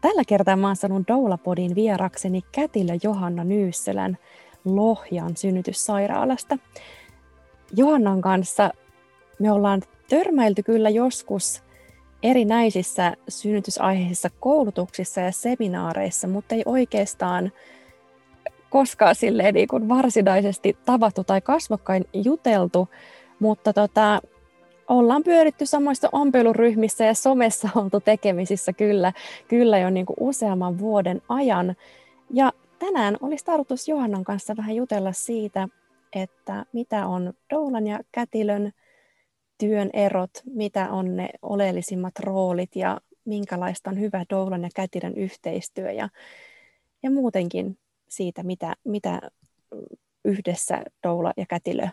Tällä kertaa mä oon saanut Doulapodin vierakseni Kätilö Johanna Nyyssölän Lohjan synnytyssairaalasta. Johannan kanssa me ollaan törmäilty kyllä joskus erinäisissä synnytysaiheisissa koulutuksissa ja seminaareissa, mutta ei oikeastaan koskaan silleen niin kuin varsinaisesti tavattu tai kasvokkain juteltu, mutta tota, ollaan pyöritty samoissa ompeluryhmissä ja somessa oltu tekemisissä kyllä, kyllä jo niin kuin useamman vuoden ajan. Ja tänään olisi tarkoitus Johannan kanssa vähän jutella siitä, että mitä on doulan ja kätilön työn erot, mitä on ne oleellisimmat roolit ja minkälaista on hyvä doulan ja kätilön yhteistyö ja, ja muutenkin siitä, mitä, mitä yhdessä doula ja kätilö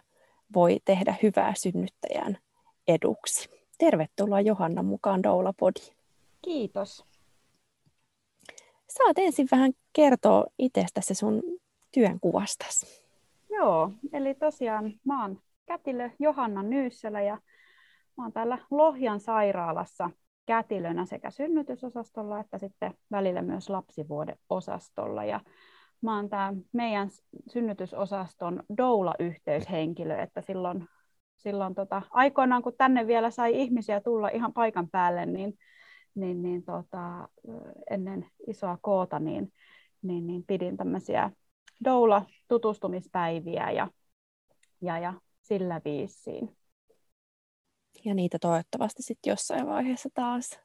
voi tehdä hyvää synnyttäjään eduksi. Tervetuloa Johanna mukaan Doula-podiin. Kiitos. Saat ensin vähän kertoa itsestäsi sun työnkuvastasi. Joo, eli tosiaan mä oon kätilö Johanna Nyyssälä ja mä oon täällä Lohjan sairaalassa kätilönä sekä synnytysosastolla että sitten välillä myös lapsivuodeosastolla. Ja mä oon tämä meidän synnytysosaston doula-yhteyshenkilö, että silloin silloin tota, aikoinaan, kun tänne vielä sai ihmisiä tulla ihan paikan päälle, niin, niin, niin tota, ennen isoa koota, niin, niin, niin pidin tämmöisiä doula-tutustumispäiviä ja, ja, ja sillä viisiin. Ja niitä toivottavasti sitten jossain vaiheessa taas,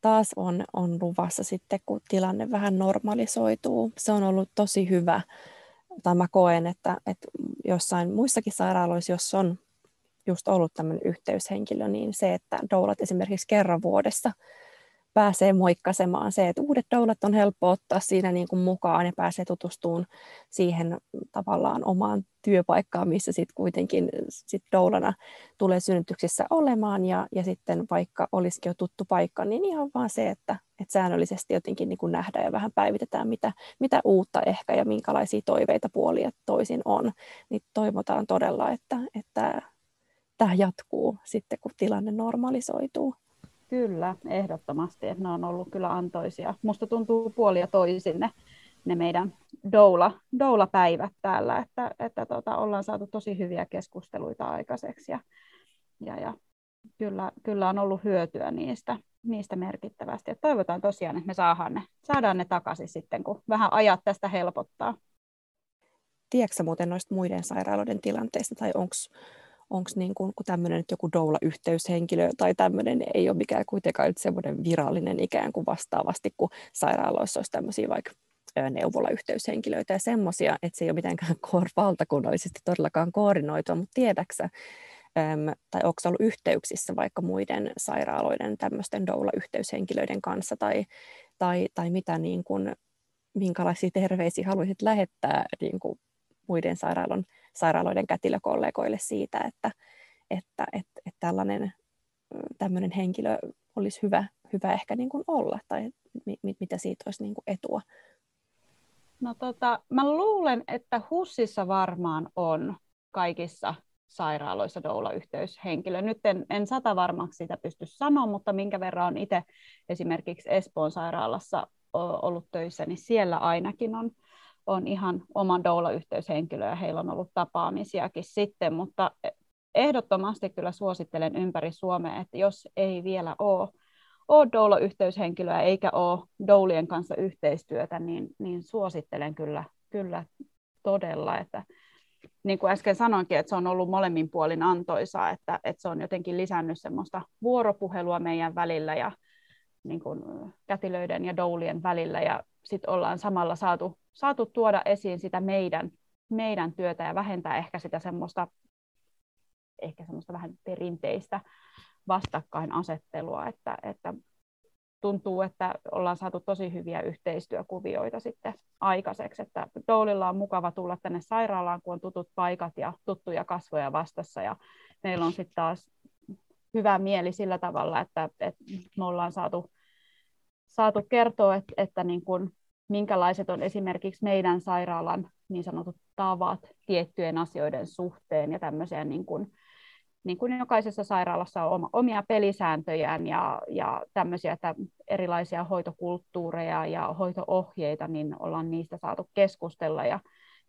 taas on, on luvassa sitten, kun tilanne vähän normalisoituu. Se on ollut tosi hyvä. Tai mä koen, että, että jossain muissakin sairaaloissa, jos on just ollut tämmöinen yhteyshenkilö, niin se, että doulat esimerkiksi kerran vuodessa pääsee moikkasemaan se, että uudet doulat on helppo ottaa siinä niin kuin mukaan ja pääsee tutustumaan siihen tavallaan omaan työpaikkaan, missä sitten kuitenkin sit doulana tulee synnytyksissä olemaan ja, ja sitten vaikka olisikin jo tuttu paikka, niin ihan vaan se, että, että säännöllisesti jotenkin niin kuin nähdään ja vähän päivitetään, mitä, mitä uutta ehkä ja minkälaisia toiveita puolia toisin on, niin toivotaan todella, että, että tämä jatkuu sitten, kun tilanne normalisoituu. Kyllä, ehdottomasti. Että ne on ollut kyllä antoisia. Musta tuntuu puolia toisin ne, ne meidän doula, doula-päivät täällä, että, että tota, ollaan saatu tosi hyviä keskusteluita aikaiseksi ja, ja, ja kyllä, kyllä on ollut hyötyä niistä, niistä merkittävästi. Ja toivotaan tosiaan, että me saadaan ne, saadaan ne takaisin sitten, kun vähän ajat tästä helpottaa. Tiedätkö muuten noista muiden sairaaloiden tilanteista, tai onko onko niin kuin, kun tämmöinen joku doula-yhteyshenkilö tai tämmöinen ei ole mikään kuitenkaan nyt semmoinen virallinen ikään kuin vastaavasti, kun sairaaloissa olisi tämmöisiä vaikka neuvola-yhteyshenkilöitä ja semmoisia, että se ei ole mitenkään valtakunnallisesti todellakaan koordinoitua, mutta tiedäksä, tai onko ollut yhteyksissä vaikka muiden sairaaloiden tämmöisten doula-yhteyshenkilöiden kanssa tai, tai, tai mitä niin kuin, minkälaisia terveisiä haluaisit lähettää niin kuin muiden sairaalon, sairaaloiden kätilökollegoille siitä, että, että, että, että tällainen tämmöinen henkilö olisi hyvä, hyvä ehkä niin kuin olla, tai mit, mitä siitä olisi niin kuin etua? No tota, mä luulen, että HUSissa varmaan on kaikissa sairaaloissa doula-yhteyshenkilö. Nyt en, en sata varmaksi sitä pysty sanoa, mutta minkä verran on itse esimerkiksi Espoon sairaalassa ollut töissä, niin siellä ainakin on on ihan oman doula-yhteyshenkilö ja heillä on ollut tapaamisiakin sitten, mutta ehdottomasti kyllä suosittelen ympäri Suomea, että jos ei vielä ole, ole doula-yhteyshenkilöä eikä ole doulien kanssa yhteistyötä, niin, niin suosittelen kyllä, kyllä todella, että niin kuin äsken sanoinkin, että se on ollut molemmin puolin antoisaa, että, että se on jotenkin lisännyt semmoista vuoropuhelua meidän välillä ja niin kuin kätilöiden ja doulien välillä ja sitten ollaan samalla saatu, saatu tuoda esiin sitä meidän, meidän työtä ja vähentää ehkä sitä semmoista, ehkä semmoista vähän perinteistä vastakkainasettelua, että, että tuntuu, että ollaan saatu tosi hyviä yhteistyökuvioita sitten aikaiseksi, että Doulilla on mukava tulla tänne sairaalaan, kun on tutut paikat ja tuttuja kasvoja vastassa ja meillä on sitten taas hyvä mieli sillä tavalla, että, että me ollaan saatu, saatu kertoa, että, että niin kuin, minkälaiset on esimerkiksi meidän sairaalan niin sanotut tavat tiettyjen asioiden suhteen ja tämmöisiä niin kuin, niin kuin jokaisessa sairaalassa on omia pelisääntöjään ja, ja tämmöisiä että erilaisia hoitokulttuureja ja hoitoohjeita, niin ollaan niistä saatu keskustella ja,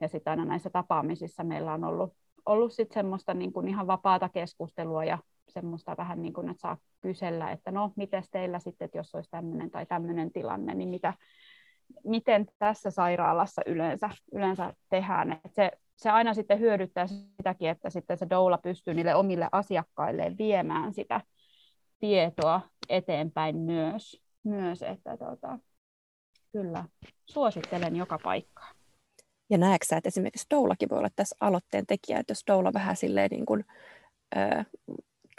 ja sitten aina näissä tapaamisissa meillä on ollut, ollut sit semmoista niin kuin ihan vapaata keskustelua ja semmoista vähän niin kuin, että saa kysellä, että no, miten teillä sitten, että jos olisi tämmöinen tai tämmöinen tilanne, niin mitä, miten tässä sairaalassa yleensä, yleensä tehdään. Että se, se aina sitten hyödyttää sitäkin, että sitten se doula pystyy niille omille asiakkailleen viemään sitä tietoa eteenpäin myös, myös että tota, kyllä suosittelen joka paikkaa. Ja näetkö sä, että esimerkiksi doulakin voi olla tässä aloitteen tekijä, että jos doula vähän silleen niin kuin, ö,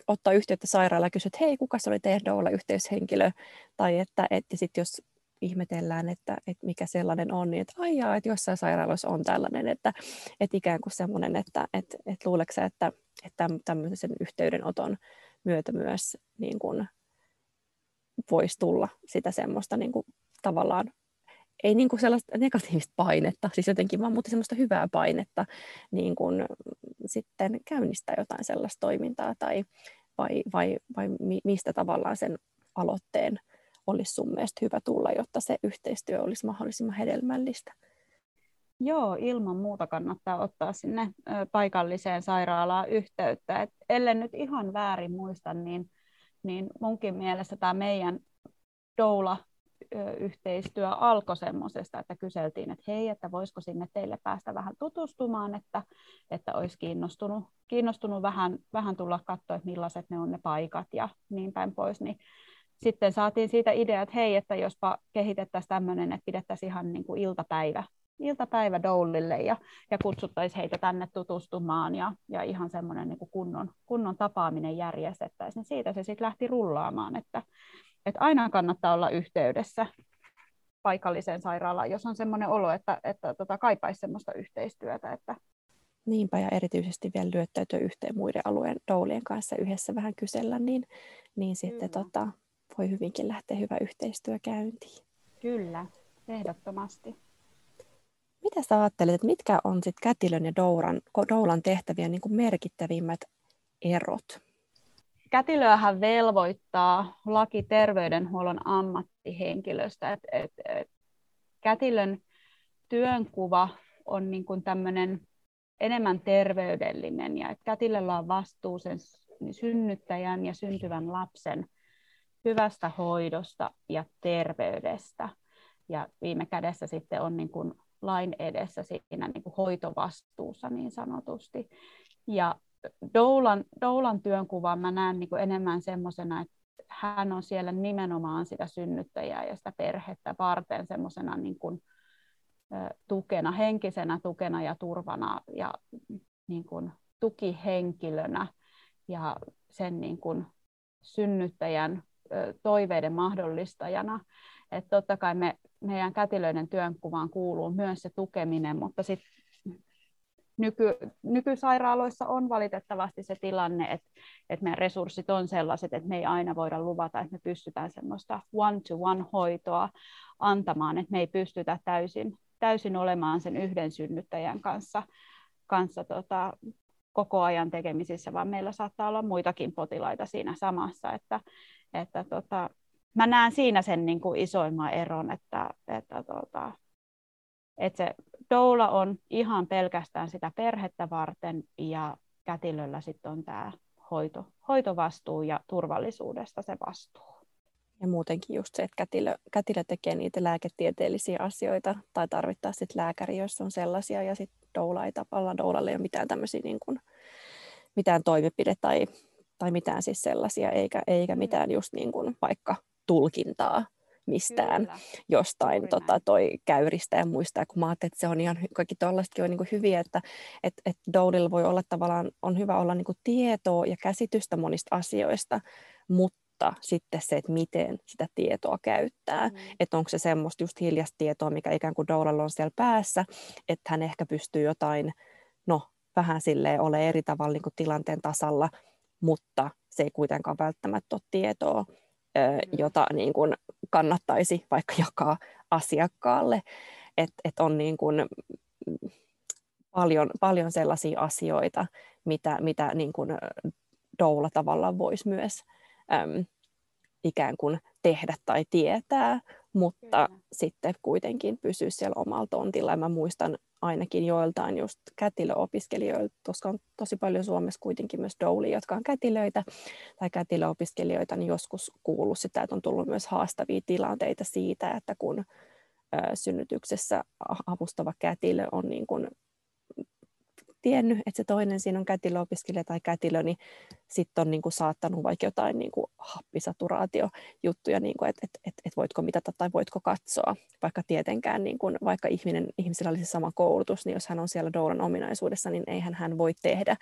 ottaa yhteyttä sairaalaan ja kysyy, että hei, kuka se oli teidän doula yhteyshenkilö, tai että, että sitten jos ihmetellään, että, että mikä sellainen on, niin että aijaa, että jossain sairaaloissa on tällainen, että, että ikään kuin semmoinen, että, että, että luuleeko että, että tämmöisen yhteydenoton myötä myös niin kuin voisi tulla sitä semmoista niin kuin tavallaan ei niin kuin sellaista negatiivista painetta, siis jotenkin vaan, mutta semmoista hyvää painetta niin kuin sitten käynnistää jotain sellaista toimintaa tai vai, vai, vai mistä tavallaan sen aloitteen olisi sun mielestä hyvä tulla, jotta se yhteistyö olisi mahdollisimman hedelmällistä? Joo, ilman muuta kannattaa ottaa sinne paikalliseen sairaalaan yhteyttä. Et ellen nyt ihan väärin muista, niin, niin munkin mielestä tämä meidän doula yhteistyö alkoi semmoisesta, että kyseltiin, että hei, että voisiko sinne teille päästä vähän tutustumaan, että, että olisi kiinnostunut, kiinnostunut vähän, vähän tulla katsoa, että millaiset ne on ne paikat ja niin päin pois, niin sitten saatiin siitä idea, että hei, että jospa kehitettäisiin tämmöinen, että pidettäisiin ihan niin kuin iltapäivä, iltapäivä Doulille ja, ja kutsuttaisiin heitä tänne tutustumaan ja, ja ihan semmoinen niin kunnon, kunnon tapaaminen järjestettäisiin. Niin siitä se sitten lähti rullaamaan, että, että aina kannattaa olla yhteydessä paikalliseen sairaalaan, jos on semmoinen olo, että, että tota, kaipaisi semmoista yhteistyötä. Että... Niinpä, ja erityisesti vielä lyöttäytyä yhteen muiden alueen doulien kanssa yhdessä vähän kysellä, niin, niin sitten tota, voi hyvinkin lähteä hyvä yhteistyö käyntiin. Kyllä, ehdottomasti. Mitä sä ajattelet, että mitkä on sit kätilön ja doulan, doulan tehtävien niin kuin merkittävimmät erot? Kätilöähän velvoittaa laki terveydenhuollon ammattihenkilöstä. Et, et, et, kätilön työnkuva on niin kuin tämmöinen enemmän terveydellinen ja että kätilöllä on vastuu sen synnyttäjän ja syntyvän lapsen hyvästä hoidosta ja terveydestä. Ja viime kädessä sitten on niin kuin lain edessä siinä niin kuin hoitovastuussa niin sanotusti. Ja Doulan, Doulan työnkuvan mä näen niin enemmän semmoisena, että hän on siellä nimenomaan sitä synnyttäjää ja sitä perhettä varten semmoisena niin tukena, henkisenä tukena ja turvana ja niin kuin, tukihenkilönä ja sen niin kuin, synnyttäjän toiveiden mahdollistajana. Että totta kai me, meidän kätilöiden työnkuvaan kuuluu myös se tukeminen, mutta sitten nyky, nykysairaaloissa on valitettavasti se tilanne, että, että meidän resurssit on sellaiset, että me ei aina voida luvata, että me pystytään semmoista one-to-one hoitoa antamaan, että me ei pystytä täysin, täysin olemaan sen yhden synnyttäjän kanssa, kanssa tota, koko ajan tekemisissä, vaan meillä saattaa olla muitakin potilaita siinä samassa, että, että tota, mä näen siinä sen niin kuin isoimman eron, että, että, tota, että se doula on ihan pelkästään sitä perhettä varten ja kätilöllä sitten on tämä hoito, hoitovastuu ja turvallisuudesta se vastuu. Ja muutenkin just se, että kätilö, kätilö tekee niitä lääketieteellisiä asioita tai tarvittaa sitten lääkäri, jos on sellaisia ja sitten doula ei tavallaan doulalle ei ole mitään tämmöisiä niin kuin, mitään toimenpide tai tai mitään siis sellaisia, eikä, eikä mitään just niin kuin vaikka tulkintaa mistään Kyllä. jostain tota, toi käyristä ja muista. kun mä ajattelin, että se on ihan, kaikki tuollaisetkin on niin hyviä, että et, et Doudilla voi olla tavallaan, on hyvä olla niin kuin tietoa ja käsitystä monista asioista, mutta mutta sitten se, että miten sitä tietoa käyttää. Mm. Että onko se semmoista just hiljasta tietoa, mikä ikään kuin Doulalla on siellä päässä, että hän ehkä pystyy jotain, no vähän silleen ole eri tavalla niin kuin tilanteen tasalla, mutta se ei kuitenkaan välttämättä ole tietoa. Jota niin kuin kannattaisi vaikka jakaa asiakkaalle. Että et on niin kuin paljon, paljon sellaisia asioita, mitä, mitä niin kuin doula tavallaan voisi myös äm, ikään kuin tehdä tai tietää, mutta Kyllä. sitten kuitenkin pysyä siellä omalla tontilla. Ja mä muistan ainakin joiltain just kätilöopiskelijoilta, koska on tosi paljon Suomessa kuitenkin myös douli, jotka on kätilöitä tai kätilöopiskelijoita, niin joskus kuullut sitä, että on tullut myös haastavia tilanteita siitä, että kun synnytyksessä avustava kätilö on niin kuin tiennyt, että se toinen siinä on kätilöopiskelija tai kätilö, niin sitten on niin kuin saattanut vaikka jotain niin kuin happisaturaatiojuttuja, niin kuin, että et, et, et voitko mitata tai voitko katsoa, vaikka tietenkään, niin kuin, vaikka ihminen, ihmisellä olisi sama koulutus, niin jos hän on siellä doulan ominaisuudessa, niin eihän hän voi tehdä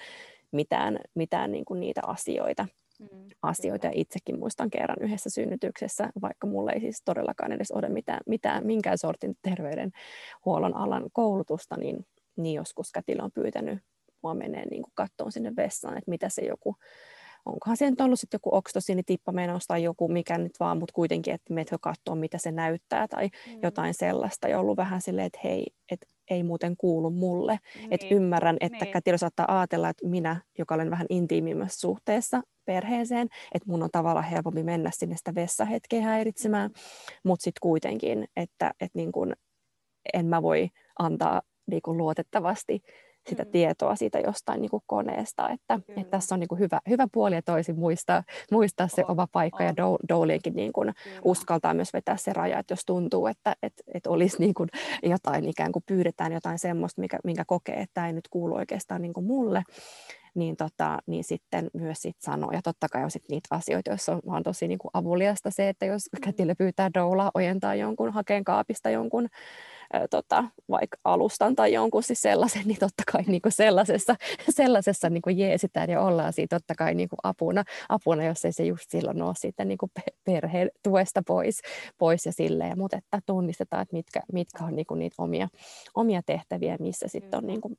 mitään, mitään niin kuin niitä asioita. Mm, asioita. Ja itsekin muistan kerran yhdessä synnytyksessä, vaikka mulla ei siis todellakaan edes ole mitään, mitään minkään sortin terveydenhuollon alan koulutusta, niin niin joskus kätilö on pyytänyt mua menee niin kattoon sinne vessaan, että mitä se joku, onkohan se nyt ollut sitten joku oksitosiinitippa menossa tai joku mikä nyt vaan, mutta kuitenkin, että meitä katsoa, mitä se näyttää tai mm. jotain sellaista. Ja ollut vähän silleen, että hei, että ei muuten kuulu mulle. Niin. Että ymmärrän, että niin. kätilö saattaa ajatella, että minä, joka olen vähän intiimimmässä suhteessa perheeseen, että mun on tavallaan helpompi mennä sinne sitä vessahetkeä häiritsemään, mutta sitten kuitenkin, että, että niin kun en mä voi antaa niin kuin luotettavasti sitä mm. tietoa siitä jostain niin kuin koneesta, että, että tässä on niin kuin hyvä, hyvä puoli ja toisin muistaa, muistaa se oh, oma paikka oh. ja Doulienkin niin kuin uskaltaa myös vetää se raja, että jos tuntuu, että, että, että olisi niin kuin jotain ikään kuin pyydetään jotain semmoista, mikä, minkä kokee, että tämä ei nyt kuulu oikeastaan niin kuin mulle, niin, tota, niin sitten myös sit sanoo. Ja totta kai on sit niitä asioita, joissa on vaan tosi niin kuin avuliasta se, että jos mm. kätilö pyytää doulaa ojentaa jonkun, hakeen kaapista jonkun tota, vaikka alustan tai jonkun siis sellaisen, niin totta kai niin kuin sellaisessa, sellaisessa niin kuin jeesitään ja ollaan siitä totta kai niin kuin apuna, apuna, jos ei se just silloin ole sitten niin kuin perheen tuesta pois, pois ja silleen, mutta että tunnistetaan, että mitkä, mitkä on niin kuin niitä omia, omia tehtäviä, missä sitten on niin kuin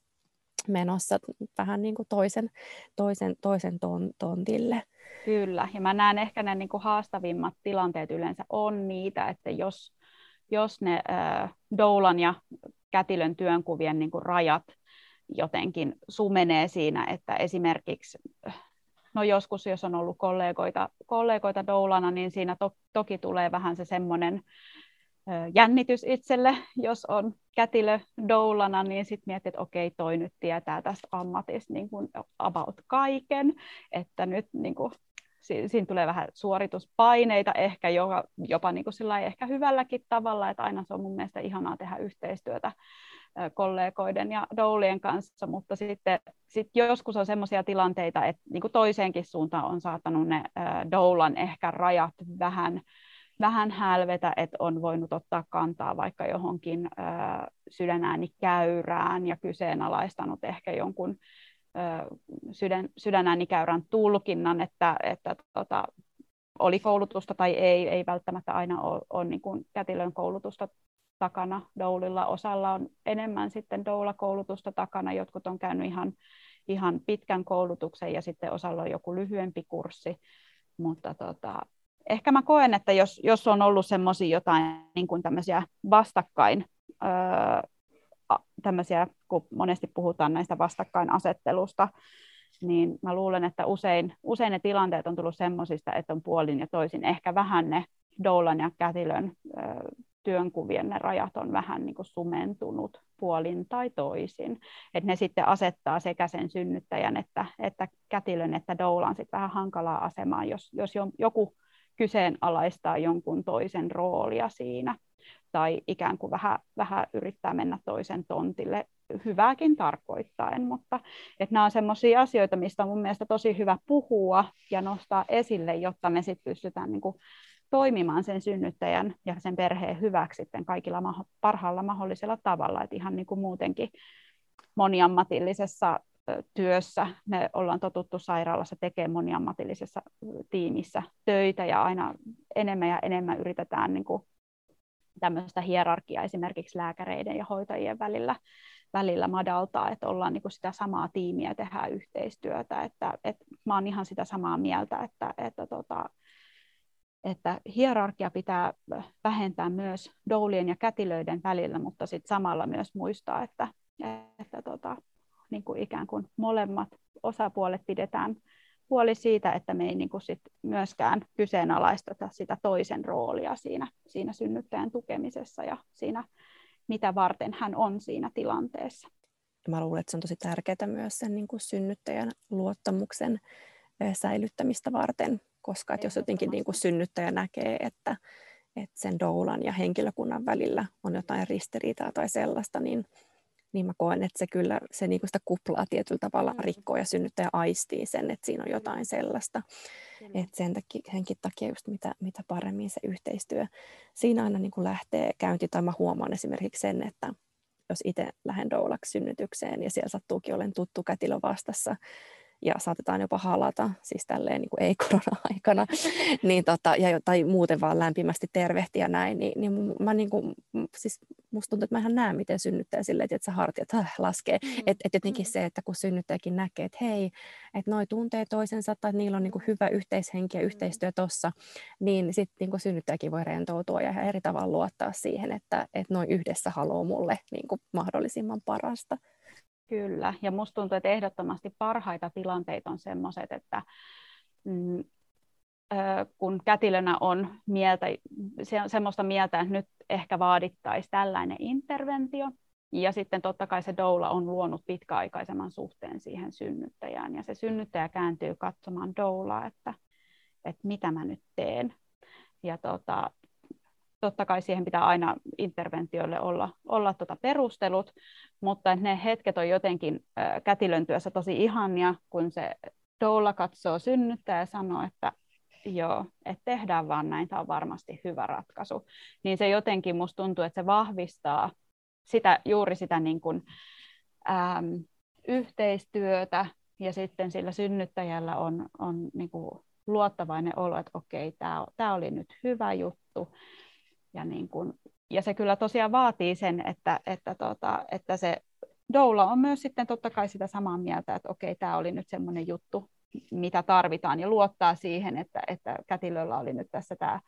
menossa vähän niin kuin toisen, toisen, toisen ton, tontille. Kyllä, ja mä näen ehkä ne niin kuin haastavimmat tilanteet yleensä on niitä, että jos jos ne doulan ja kätilön työnkuvien niin kuin rajat jotenkin sumenee siinä, että esimerkiksi no joskus, jos on ollut kollegoita, kollegoita doulana, niin siinä to, toki tulee vähän se semmoinen jännitys itselle, jos on kätilö doulana, niin sitten mietit, että okei, toi nyt tietää tästä ammatista niin kuin about kaiken, että nyt niin kuin siinä tulee vähän suorituspaineita ehkä jopa, jopa niin kuin ehkä hyvälläkin tavalla, että aina se on mun mielestä ihanaa tehdä yhteistyötä kollegoiden ja doulien kanssa, mutta sitten sit joskus on sellaisia tilanteita, että niin kuin toiseenkin suuntaan on saattanut ne doulan ehkä rajat vähän, vähän hälvetä, että on voinut ottaa kantaa vaikka johonkin sydänäänikäyrään ja kyseenalaistanut ehkä jonkun sydän, sydänäänikäyrän tulkinnan, että, että tota, oli koulutusta tai ei, ei välttämättä aina ole, ole niin kätilön koulutusta takana doulilla. Osalla on enemmän sitten doula-koulutusta takana, jotkut on käynyt ihan, ihan pitkän koulutuksen ja sitten osalla on joku lyhyempi kurssi. Mutta tota, ehkä mä koen, että jos, jos on ollut semmoisia jotain niin kuin tämmöisiä vastakkain öö, tämmöisiä, kun monesti puhutaan näistä vastakkainasettelusta, niin mä luulen, että usein, usein ne tilanteet on tullut semmoisista, että on puolin ja toisin. Ehkä vähän ne doulan ja kätilön ö, työnkuvien ne rajat on vähän niin kuin sumentunut puolin tai toisin. Että ne sitten asettaa sekä sen synnyttäjän että, että kätilön että doulan sitten vähän hankalaa asemaa, jos, jos joku kyseenalaistaa jonkun toisen roolia siinä tai ikään kuin vähän, vähän yrittää mennä toisen tontille hyvääkin tarkoittaen, mutta että nämä on sellaisia asioita, mistä on mun mielestä tosi hyvä puhua ja nostaa esille, jotta me sitten pystytään niin kuin toimimaan sen synnyttäjän ja sen perheen hyväksi sitten kaikilla parhaalla mahdollisella tavalla, että ihan niin kuin muutenkin moniammatillisessa työssä. Me ollaan totuttu sairaalassa tekemään moniammatillisessa tiimissä töitä ja aina enemmän ja enemmän yritetään niin kuin tämmöistä hierarkiaa esimerkiksi lääkäreiden ja hoitajien välillä, välillä madaltaa, että ollaan niin kuin sitä samaa tiimiä tehdään yhteistyötä. Että, että mä oon ihan sitä samaa mieltä, että, että, tota, että hierarkia pitää vähentää myös doulien ja kätilöiden välillä, mutta sitten samalla myös muistaa, että, että tota, niin kuin ikään kuin molemmat osapuolet pidetään huoli siitä, että me ei niin kuin sit myöskään kyseenalaisteta sitä toisen roolia siinä, siinä synnyttäjän tukemisessa ja siinä, mitä varten hän on siinä tilanteessa. Mä luulen, että se on tosi tärkeää myös sen niin kuin synnyttäjän luottamuksen säilyttämistä varten, koska että jos jotenkin niin kuin synnyttäjä näkee, että, että sen doulan ja henkilökunnan välillä on jotain ristiriitaa tai sellaista, niin niin mä koen, että se kyllä se niinku sitä kuplaa tietyllä tavalla mm. rikkoo ja synnyttäjä aistii sen, että siinä on jotain sellaista. Että sen takia, senkin takia just mitä, mitä paremmin se yhteistyö siinä aina niinku lähtee käynti, tai mä huomaan esimerkiksi sen, että jos itse lähden doulaksi synnytykseen ja siellä sattuukin olen tuttu kätilö vastassa, ja saatetaan jopa halata, siis tälleen niin kuin ei korona-aikana, niin tota, ja, tai muuten vaan lämpimästi tervehtiä näin, niin, niin mä niin kuin, siis musta tuntuu, että mä ihan näen, miten synnyttää silleen, että sä hartiat äh, laskee. Mm. Että et jotenkin mm. se, että kun synnyttäjäkin näkee, että hei, että noi tuntee toisensa tai että niillä on niin kuin hyvä yhteishenki ja mm. yhteistyö tossa, niin sitten niin synnyttäjäkin voi rentoutua ja eri tavalla luottaa siihen, että, että noin yhdessä haluaa mulle niin kuin mahdollisimman parasta. Kyllä, ja musta tuntuu, että ehdottomasti parhaita tilanteita on sellaiset, että mm, kun kätilönä on mieltä, se semmoista mieltä, että nyt ehkä vaadittaisi tällainen interventio, ja sitten totta kai se doula on luonut pitkäaikaisemman suhteen siihen synnyttäjään, ja se synnyttäjä kääntyy katsomaan doulaa, että, että mitä mä nyt teen. Ja tota, totta kai siihen pitää aina interventioille olla, olla tuota perustelut, mutta ne hetket on jotenkin kätilön työssä tosi ihania, kun se doula katsoo synnyttää ja sanoo, että joo, että tehdään vaan näin, tämä on varmasti hyvä ratkaisu. Niin se jotenkin musta tuntuu, että se vahvistaa sitä, juuri sitä niin kuin, äm, yhteistyötä ja sitten sillä synnyttäjällä on, on niin kuin luottavainen olo, että okei, tämä oli nyt hyvä juttu ja, niin kuin, ja se kyllä tosiaan vaatii sen, että, että, tota, että se doula on myös sitten totta kai sitä samaa mieltä, että okei, tämä oli nyt semmoinen juttu, mitä tarvitaan, ja luottaa siihen, että, että kätilöllä oli nyt tässä tämä,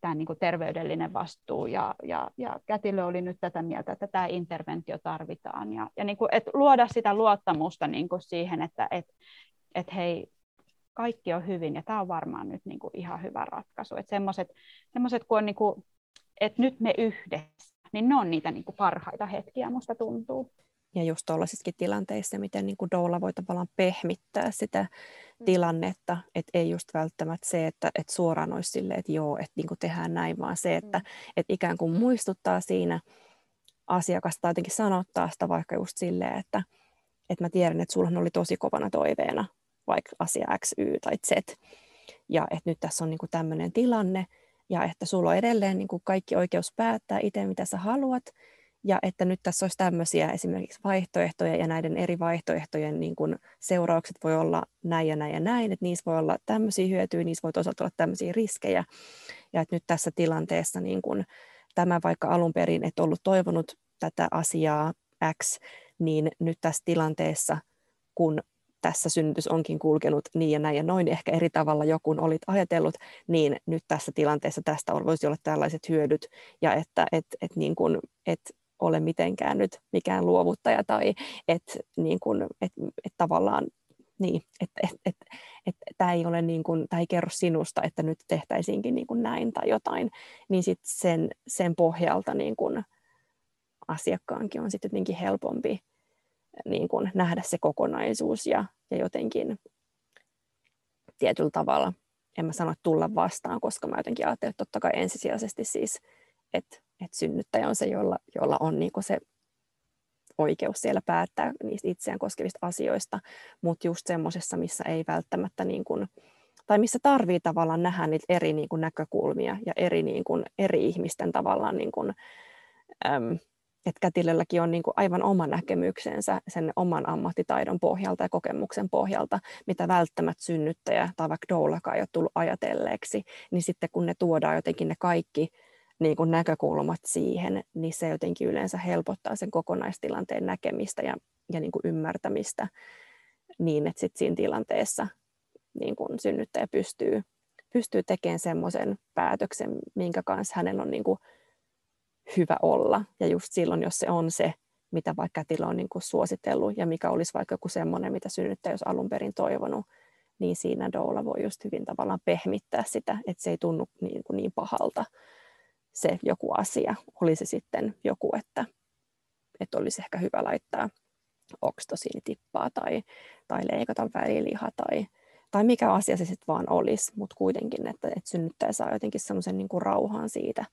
tämä niin kuin terveydellinen vastuu, ja, ja, ja kätilö oli nyt tätä mieltä, että tämä interventio tarvitaan, ja, ja niin kuin, että luoda sitä luottamusta niin kuin siihen, että et, et hei, kaikki on hyvin, ja tämä on varmaan nyt niin kuin ihan hyvä ratkaisu. Että semmoiset, kun on niin kuin että nyt me yhdessä, niin ne on niitä niin kuin parhaita hetkiä, musta tuntuu. Ja just tuollaisissakin tilanteissa, miten niin kuin doula voi tavallaan pehmittää sitä mm. tilannetta, että ei just välttämättä se, että, että suoraan olisi silleen, että joo, että niin kuin tehdään näin, vaan se, että, mm. että ikään kuin muistuttaa siinä asiakasta jotenkin sanottaa sitä vaikka just silleen, että, että mä tiedän, että sulla oli tosi kovana toiveena vaikka asia X, Y tai Z, ja että nyt tässä on niin kuin tämmöinen tilanne, ja että sulla on edelleen niin kuin kaikki oikeus päättää itse, mitä sä haluat, ja että nyt tässä olisi tämmöisiä esimerkiksi vaihtoehtoja, ja näiden eri vaihtoehtojen niin kuin seuraukset voi olla näin ja näin ja näin, että niissä voi olla tämmöisiä hyötyjä, niissä voi toisaalta olla tämmöisiä riskejä, ja että nyt tässä tilanteessa niin kuin tämä vaikka alun perin et ollut toivonut tätä asiaa X, niin nyt tässä tilanteessa, kun tässä synnytys onkin kulkenut niin ja näin ja noin ehkä eri tavalla joku olit ajatellut, niin nyt tässä tilanteessa tästä voisi olla tällaiset hyödyt ja että et, et niin kuin, et ole mitenkään nyt mikään luovuttaja tai että niin kuin, et, et tavallaan niin, että et, et, et, tämä ei ole niin kuin, tämä ei kerro sinusta, että nyt tehtäisiinkin niin kuin näin tai jotain, niin sit sen, sen pohjalta niin kuin asiakkaankin on sitten jotenkin helpompi niin kuin nähdä se kokonaisuus ja, ja jotenkin tietyllä tavalla, en mä sano tulla vastaan, koska mä jotenkin ajattelen, että totta kai ensisijaisesti siis, että, että synnyttäjä on se, jolla, jolla on niin kuin se oikeus siellä päättää niistä itseään koskevista asioista, mutta just semmoisessa, missä ei välttämättä niin kuin, tai missä tarvii tavallaan nähdä niitä eri niin kuin näkökulmia ja eri, niin kuin, eri ihmisten tavallaan niin kuin, äm, että kätilölläkin on niin kuin aivan oma näkemyksensä sen oman ammattitaidon pohjalta ja kokemuksen pohjalta, mitä välttämättä synnyttäjä tai vaikka doulakaan ei ole tullut ajatelleeksi, niin sitten kun ne tuodaan jotenkin ne kaikki niin kuin näkökulmat siihen, niin se jotenkin yleensä helpottaa sen kokonaistilanteen näkemistä ja, ja niin kuin ymmärtämistä niin, että sit siinä tilanteessa niin kuin synnyttäjä pystyy, pystyy tekemään semmoisen päätöksen, minkä kanssa hänellä on niin kuin hyvä olla. Ja just silloin, jos se on se, mitä vaikka kätilö on niin kuin suositellut ja mikä olisi vaikka joku semmoinen, mitä synnyttäjä olisi alun perin toivonut, niin siinä doula voi just hyvin tavallaan pehmittää sitä, että se ei tunnu niin, kuin niin pahalta se joku asia. Oli se sitten joku, että, että olisi ehkä hyvä laittaa oksitosiinitippaa tai, tai leikata väliliha tai, tai mikä asia se sitten vaan olisi, mutta kuitenkin, että, että synnyttäjä saa jotenkin semmoisen niin rauhan siitä,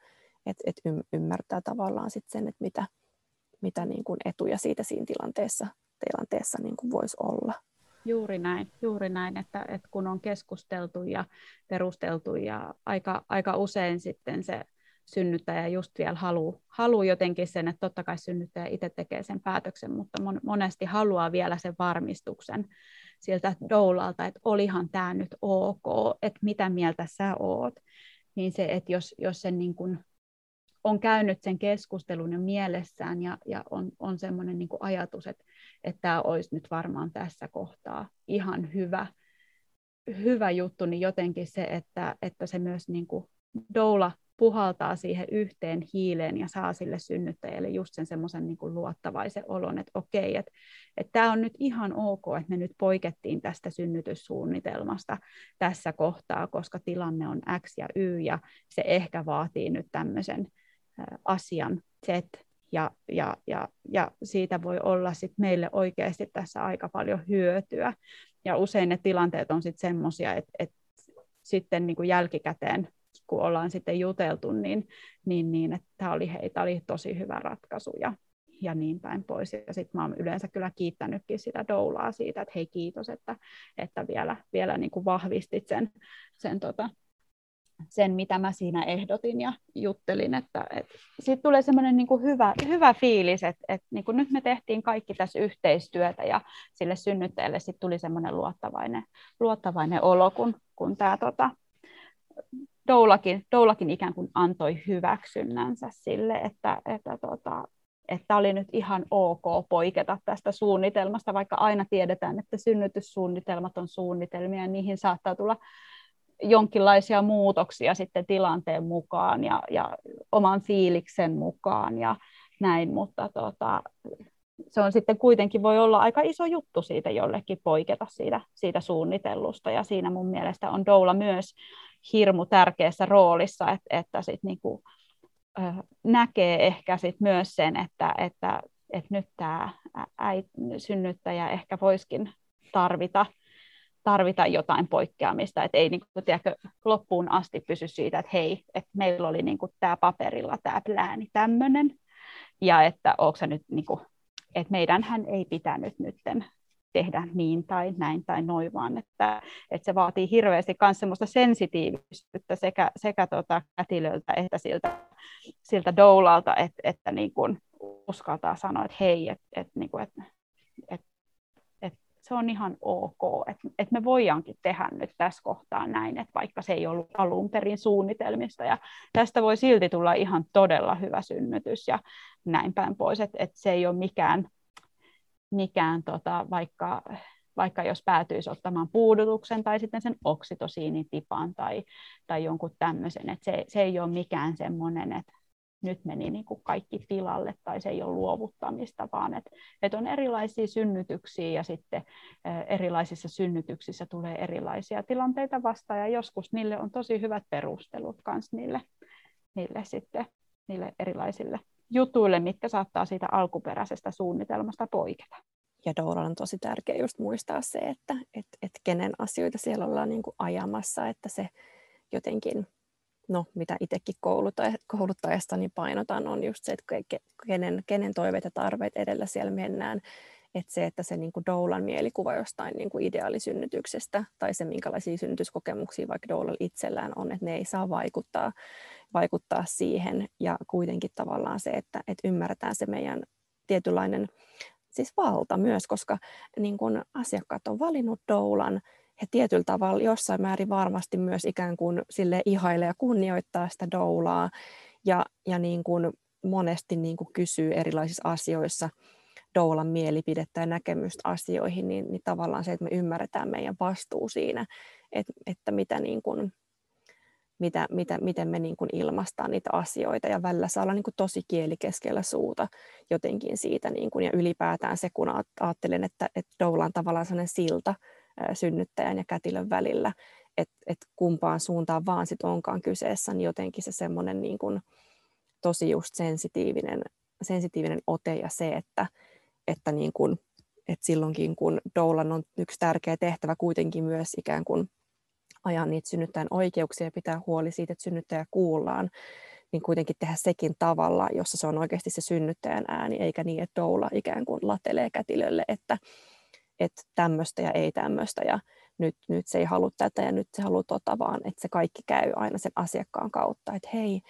että, että ymmärtää tavallaan sit sen, että mitä, mitä niin kuin etuja siitä siinä tilanteessa, tilanteessa niin kuin voisi olla. Juuri näin, juuri näin että, että kun on keskusteltu ja perusteltu ja aika, aika usein sitten se synnyttäjä just vielä haluaa halu jotenkin sen, että totta kai synnyttäjä itse tekee sen päätöksen, mutta monesti haluaa vielä sen varmistuksen siltä doulalta, että olihan tämä nyt ok, että mitä mieltä sä oot. Niin se, että jos, jos sen niin kuin on käynyt sen keskustelun jo mielessään ja, ja on, on semmoinen niin ajatus, että, että tämä olisi nyt varmaan tässä kohtaa ihan hyvä, hyvä juttu, niin jotenkin se, että, että se myös niin kuin doula puhaltaa siihen yhteen hiileen ja saa sille synnyttäjälle just sen semmoisen niin luottavaisen olon, että okei, että, että tämä on nyt ihan ok, että me nyt poikettiin tästä synnytyssuunnitelmasta tässä kohtaa, koska tilanne on X ja Y ja se ehkä vaatii nyt tämmöisen asian Z ja, ja, ja, ja siitä voi olla sit meille oikeasti tässä aika paljon hyötyä. Ja usein ne tilanteet on sitten semmoisia, että, että sitten niin kuin jälkikäteen kun ollaan sitten juteltu, niin, niin, niin että tämä oli, oli tosi hyvä ratkaisu ja, ja niin päin pois. Ja sitten mä oon yleensä kyllä kiittänytkin sitä doulaa siitä, että hei kiitos, että, että vielä, vielä niin kuin vahvistit sen, sen, tota, sen, mitä mä siinä ehdotin ja juttelin. Että, et, Sitten tulee semmoinen niin hyvä, hyvä fiilis, että, että niin kuin nyt me tehtiin kaikki tässä yhteistyötä ja sille synnyttäjälle sitten tuli semmoinen luottavainen, luottavainen olo, kun, kun tämä tota, Doulakin, Doulakin ikään kuin antoi hyväksynnänsä sille, että, että, tota, että oli nyt ihan ok poiketa tästä suunnitelmasta, vaikka aina tiedetään, että synnytyssuunnitelmat on suunnitelmia ja niihin saattaa tulla jonkinlaisia muutoksia sitten tilanteen mukaan ja, ja oman fiiliksen mukaan ja näin, mutta tota, se on sitten kuitenkin voi olla aika iso juttu siitä jollekin poiketa siitä, siitä suunnitellusta ja siinä mun mielestä on Doula myös hirmu tärkeässä roolissa, että, että sit niinku, näkee ehkä sit myös sen, että, että, että nyt tämä synnyttäjä ehkä voisikin tarvita, tarvita jotain poikkeamista, että ei niin kuin, tiedätkö, loppuun asti pysy siitä, että hei, että meillä oli niin tämä paperilla tämä plääni tämmöinen, ja että onko nyt, niin kuin, että meidänhän ei pitänyt nytten tehdä niin tai näin tai noin, vaan että, että se vaatii hirveästi myös semmoista sensitiivisyyttä sekä, sekä tuota kätilöltä että siltä, siltä doulalta, että, että niin kuin uskaltaa sanoa, että hei, että, että, niin kuin, että se on ihan ok, että, että me voidaankin tehdä nyt tässä kohtaa näin, että vaikka se ei ollut alun perin suunnitelmista. Ja tästä voi silti tulla ihan todella hyvä synnytys ja näin päin pois, että, että se ei ole mikään mikään, tota, vaikka, vaikka jos päätyisi ottamaan puudutuksen tai sitten sen oksitosiinitipan tai, tai jonkun tämmöisen, että se, se ei ole mikään semmoinen, että nyt meni niin kuin kaikki tilalle tai se ei ole luovuttamista, vaan että, että on erilaisia synnytyksiä ja sitten erilaisissa synnytyksissä tulee erilaisia tilanteita vastaan ja joskus niille on tosi hyvät perustelut myös niille, niille sitten niille erilaisille jutuille, mitkä saattaa siitä alkuperäisestä suunnitelmasta poiketa. Ja Douralla on tosi tärkeää just muistaa se, että et, et kenen asioita siellä ollaan niin kuin ajamassa, että se jotenkin, no mitä itsekin kouluttajasta niin painotan, on just se, että kenen, kenen toiveet ja tarpeet edellä siellä mennään, että se, että se niin kuin doulan mielikuva jostain niin kuin ideaalisynnytyksestä tai se, minkälaisia synnytyskokemuksia vaikka doulalla itsellään on, että ne ei saa vaikuttaa, vaikuttaa siihen. Ja kuitenkin tavallaan se, että, että ymmärretään se meidän tietynlainen siis valta myös, koska niin kun asiakkaat on valinnut doulan, he tietyllä tavalla jossain määrin varmasti myös ikään kuin sille ihailee ja kunnioittaa sitä doulaa ja, ja niin kuin monesti niin kuin kysyy erilaisissa asioissa doulan mielipidettä ja näkemystä asioihin, niin, niin tavallaan se, että me ymmärretään meidän vastuu siinä, että, että mitä niin kuin, mitä, mitä, miten me niin kuin ilmaistaan niitä asioita ja välillä saa olla niin kuin tosi kieli keskellä suuta jotenkin siitä niin kuin, ja ylipäätään se, kun ajattelen, että, että doula on tavallaan sellainen silta synnyttäjän ja kätilön välillä, että, että kumpaan suuntaan vaan sit onkaan kyseessä, niin jotenkin se semmoinen niin kuin, tosi just sensitiivinen, sensitiivinen ote ja se, että, että, niin kuin, että silloinkin kun doulan on yksi tärkeä tehtävä kuitenkin myös ikään kuin ajaa niitä synnyttäjän oikeuksia ja pitää huoli siitä, että synnyttäjä kuullaan, niin kuitenkin tehdä sekin tavalla, jossa se on oikeasti se synnyttäjän ääni, eikä niin, että doula ikään kuin latelee kätilölle, että, että tämmöistä ja ei tämmöistä ja nyt, nyt se ei halua tätä ja nyt se haluaa tota, vaan että se kaikki käy aina sen asiakkaan kautta, että hei,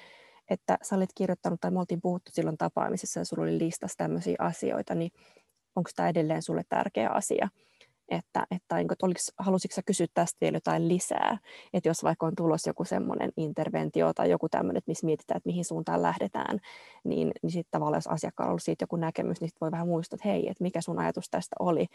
että sä olit kirjoittanut tai me oltiin puhuttu silloin tapaamisessa ja sulla oli listassa tämmöisiä asioita, niin onko tämä edelleen sulle tärkeä asia? Että, että, että oliks, halusitko kysyä tästä vielä jotain lisää, että jos vaikka on tulossa joku semmoinen interventio tai joku tämmöinen, että missä mietitään, että mihin suuntaan lähdetään, niin, niin sitten tavallaan jos asiakkaalla on ollut siitä joku näkemys, niin sit voi vähän muistaa, että hei, että mikä sun ajatus tästä oli,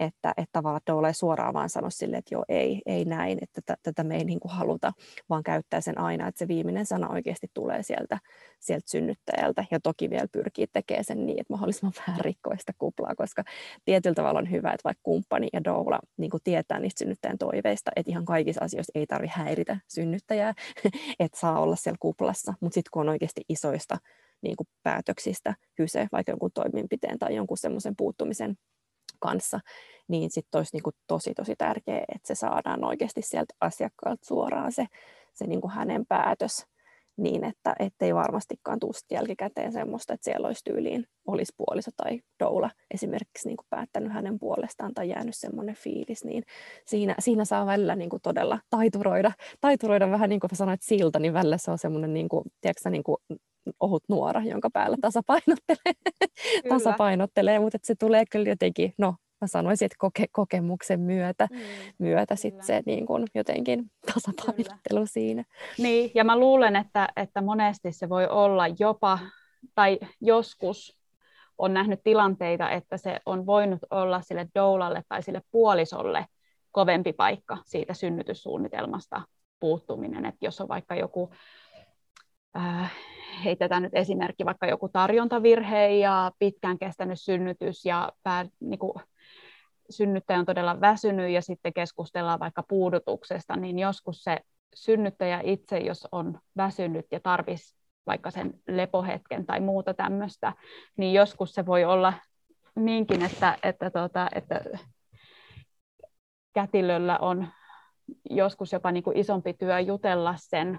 että, että tavallaan että ei suoraan vaan sano sille, että joo, ei, ei näin, että tätä me ei niin kuin haluta, vaan käyttää sen aina, että se viimeinen sana oikeasti tulee sieltä, sieltä synnyttäjältä, ja toki vielä pyrkii tekemään sen niin, että mahdollisimman vähän rikkoista kuplaa, koska tietyllä tavalla on hyvä, että vaikka kumppani ja doula niin kuin tietää niistä synnyttäjän toiveista, että ihan kaikissa asioissa ei tarvitse häiritä synnyttäjää, että saa olla siellä kuplassa, mutta sitten kun on oikeasti isoista niin kuin päätöksistä kyse, vaikka jonkun toimenpiteen tai jonkun semmoisen puuttumisen kanssa, niin sitten olisi niin kuin tosi tosi tärkeää, että se saadaan oikeasti sieltä asiakkaalta suoraan se, se niin kuin hänen päätös, niin, että ettei varmastikaan tule jälkikäteen semmoista, että siellä olisi tyyliin olisi puoliso tai doula esimerkiksi niin kuin päättänyt hänen puolestaan tai jäänyt semmoinen fiilis, niin siinä, siinä saa välillä niin kuin todella taituroida, taituroida vähän niin kuin sanoit silta, niin välillä se on semmoinen niin kuin, tiedätkö, niin kuin ohut nuora, jonka päällä tasapainottelee, tasapainottelee mutta se tulee kyllä jotenkin, no mä sanoisin, että koke, kokemuksen myötä, mm, myötä sit se niin kun jotenkin tasapainottelu kyllä. siinä. Niin, ja mä luulen, että, että monesti se voi olla jopa, tai joskus on nähnyt tilanteita, että se on voinut olla sille doulalle tai sille puolisolle kovempi paikka siitä synnytyssuunnitelmasta puuttuminen. Että jos on vaikka joku, äh, heitetään nyt esimerkki, vaikka joku tarjontavirhe ja pitkään kestänyt synnytys ja pää, niin kuin, synnyttäjä on todella väsynyt ja sitten keskustellaan vaikka puudutuksesta, niin joskus se synnyttäjä itse, jos on väsynyt ja tarvitsisi vaikka sen lepohetken tai muuta tämmöistä, niin joskus se voi olla niinkin, että, että, tuota, että kätilöllä on joskus jopa niin kuin isompi työ jutella sen,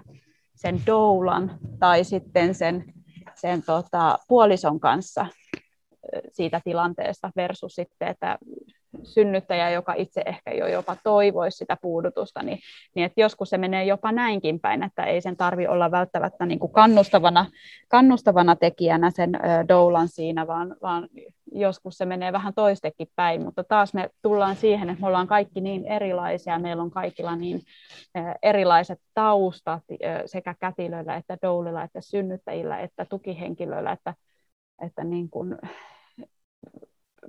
sen doulan tai sitten sen, sen tota, puolison kanssa siitä tilanteesta versus sitten, että synnyttäjä, joka itse ehkä jo jopa toivoisi sitä puudutusta, niin, niin että joskus se menee jopa näinkin päin, että ei sen tarvi olla välttämättä niin kuin kannustavana, kannustavana tekijänä sen doulan siinä, vaan, vaan joskus se menee vähän toistekin päin, mutta taas me tullaan siihen, että me ollaan kaikki niin erilaisia, meillä on kaikilla niin erilaiset taustat sekä kätilöillä että doulilla että synnyttäjillä että tukihenkilöillä, että, että niin kuin,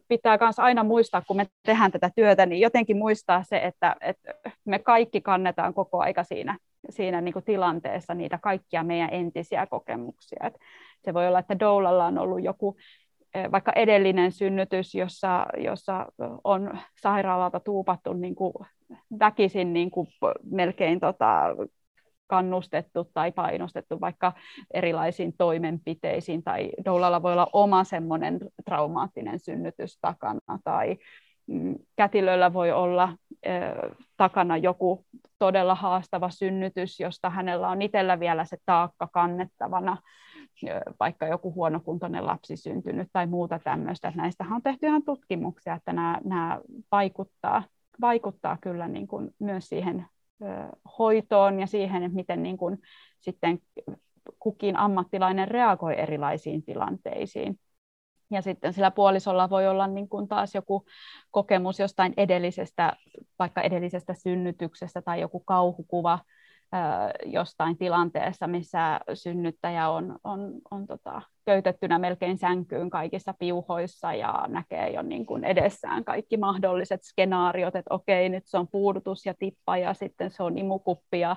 pitää myös aina muistaa, kun me tehdään tätä työtä, niin jotenkin muistaa se, että, että me kaikki kannetaan koko aika siinä, siinä niin kuin tilanteessa niitä kaikkia meidän entisiä kokemuksia. Et se voi olla, että Doulalla on ollut joku eh, vaikka edellinen synnytys, jossa, jossa on sairaalalta tuupattu niin kuin väkisin niin kuin melkein tota, kannustettu tai painostettu vaikka erilaisiin toimenpiteisiin, tai doulalla voi olla oma semmoinen traumaattinen synnytys takana, tai mm, kätilöllä voi olla takana joku todella haastava synnytys, josta hänellä on itsellä vielä se taakka kannettavana, vaikka joku huonokuntoinen lapsi syntynyt tai muuta tämmöistä. Näistähän on tehty ihan tutkimuksia, että nämä, nämä vaikuttaa, vaikuttaa kyllä niin kuin myös siihen hoitoon ja siihen, että miten niin kuin sitten kukin ammattilainen reagoi erilaisiin tilanteisiin. Ja sitten sillä puolisolla voi olla niin kuin taas joku kokemus jostain edellisestä, vaikka edellisestä synnytyksestä tai joku kauhukuva jostain tilanteessa, missä synnyttäjä on, on, on tota, köytettynä melkein sänkyyn kaikissa piuhoissa ja näkee jo niin kuin edessään kaikki mahdolliset skenaariot, että okei, nyt se on puudutus ja tippa ja sitten se on imukuppi ja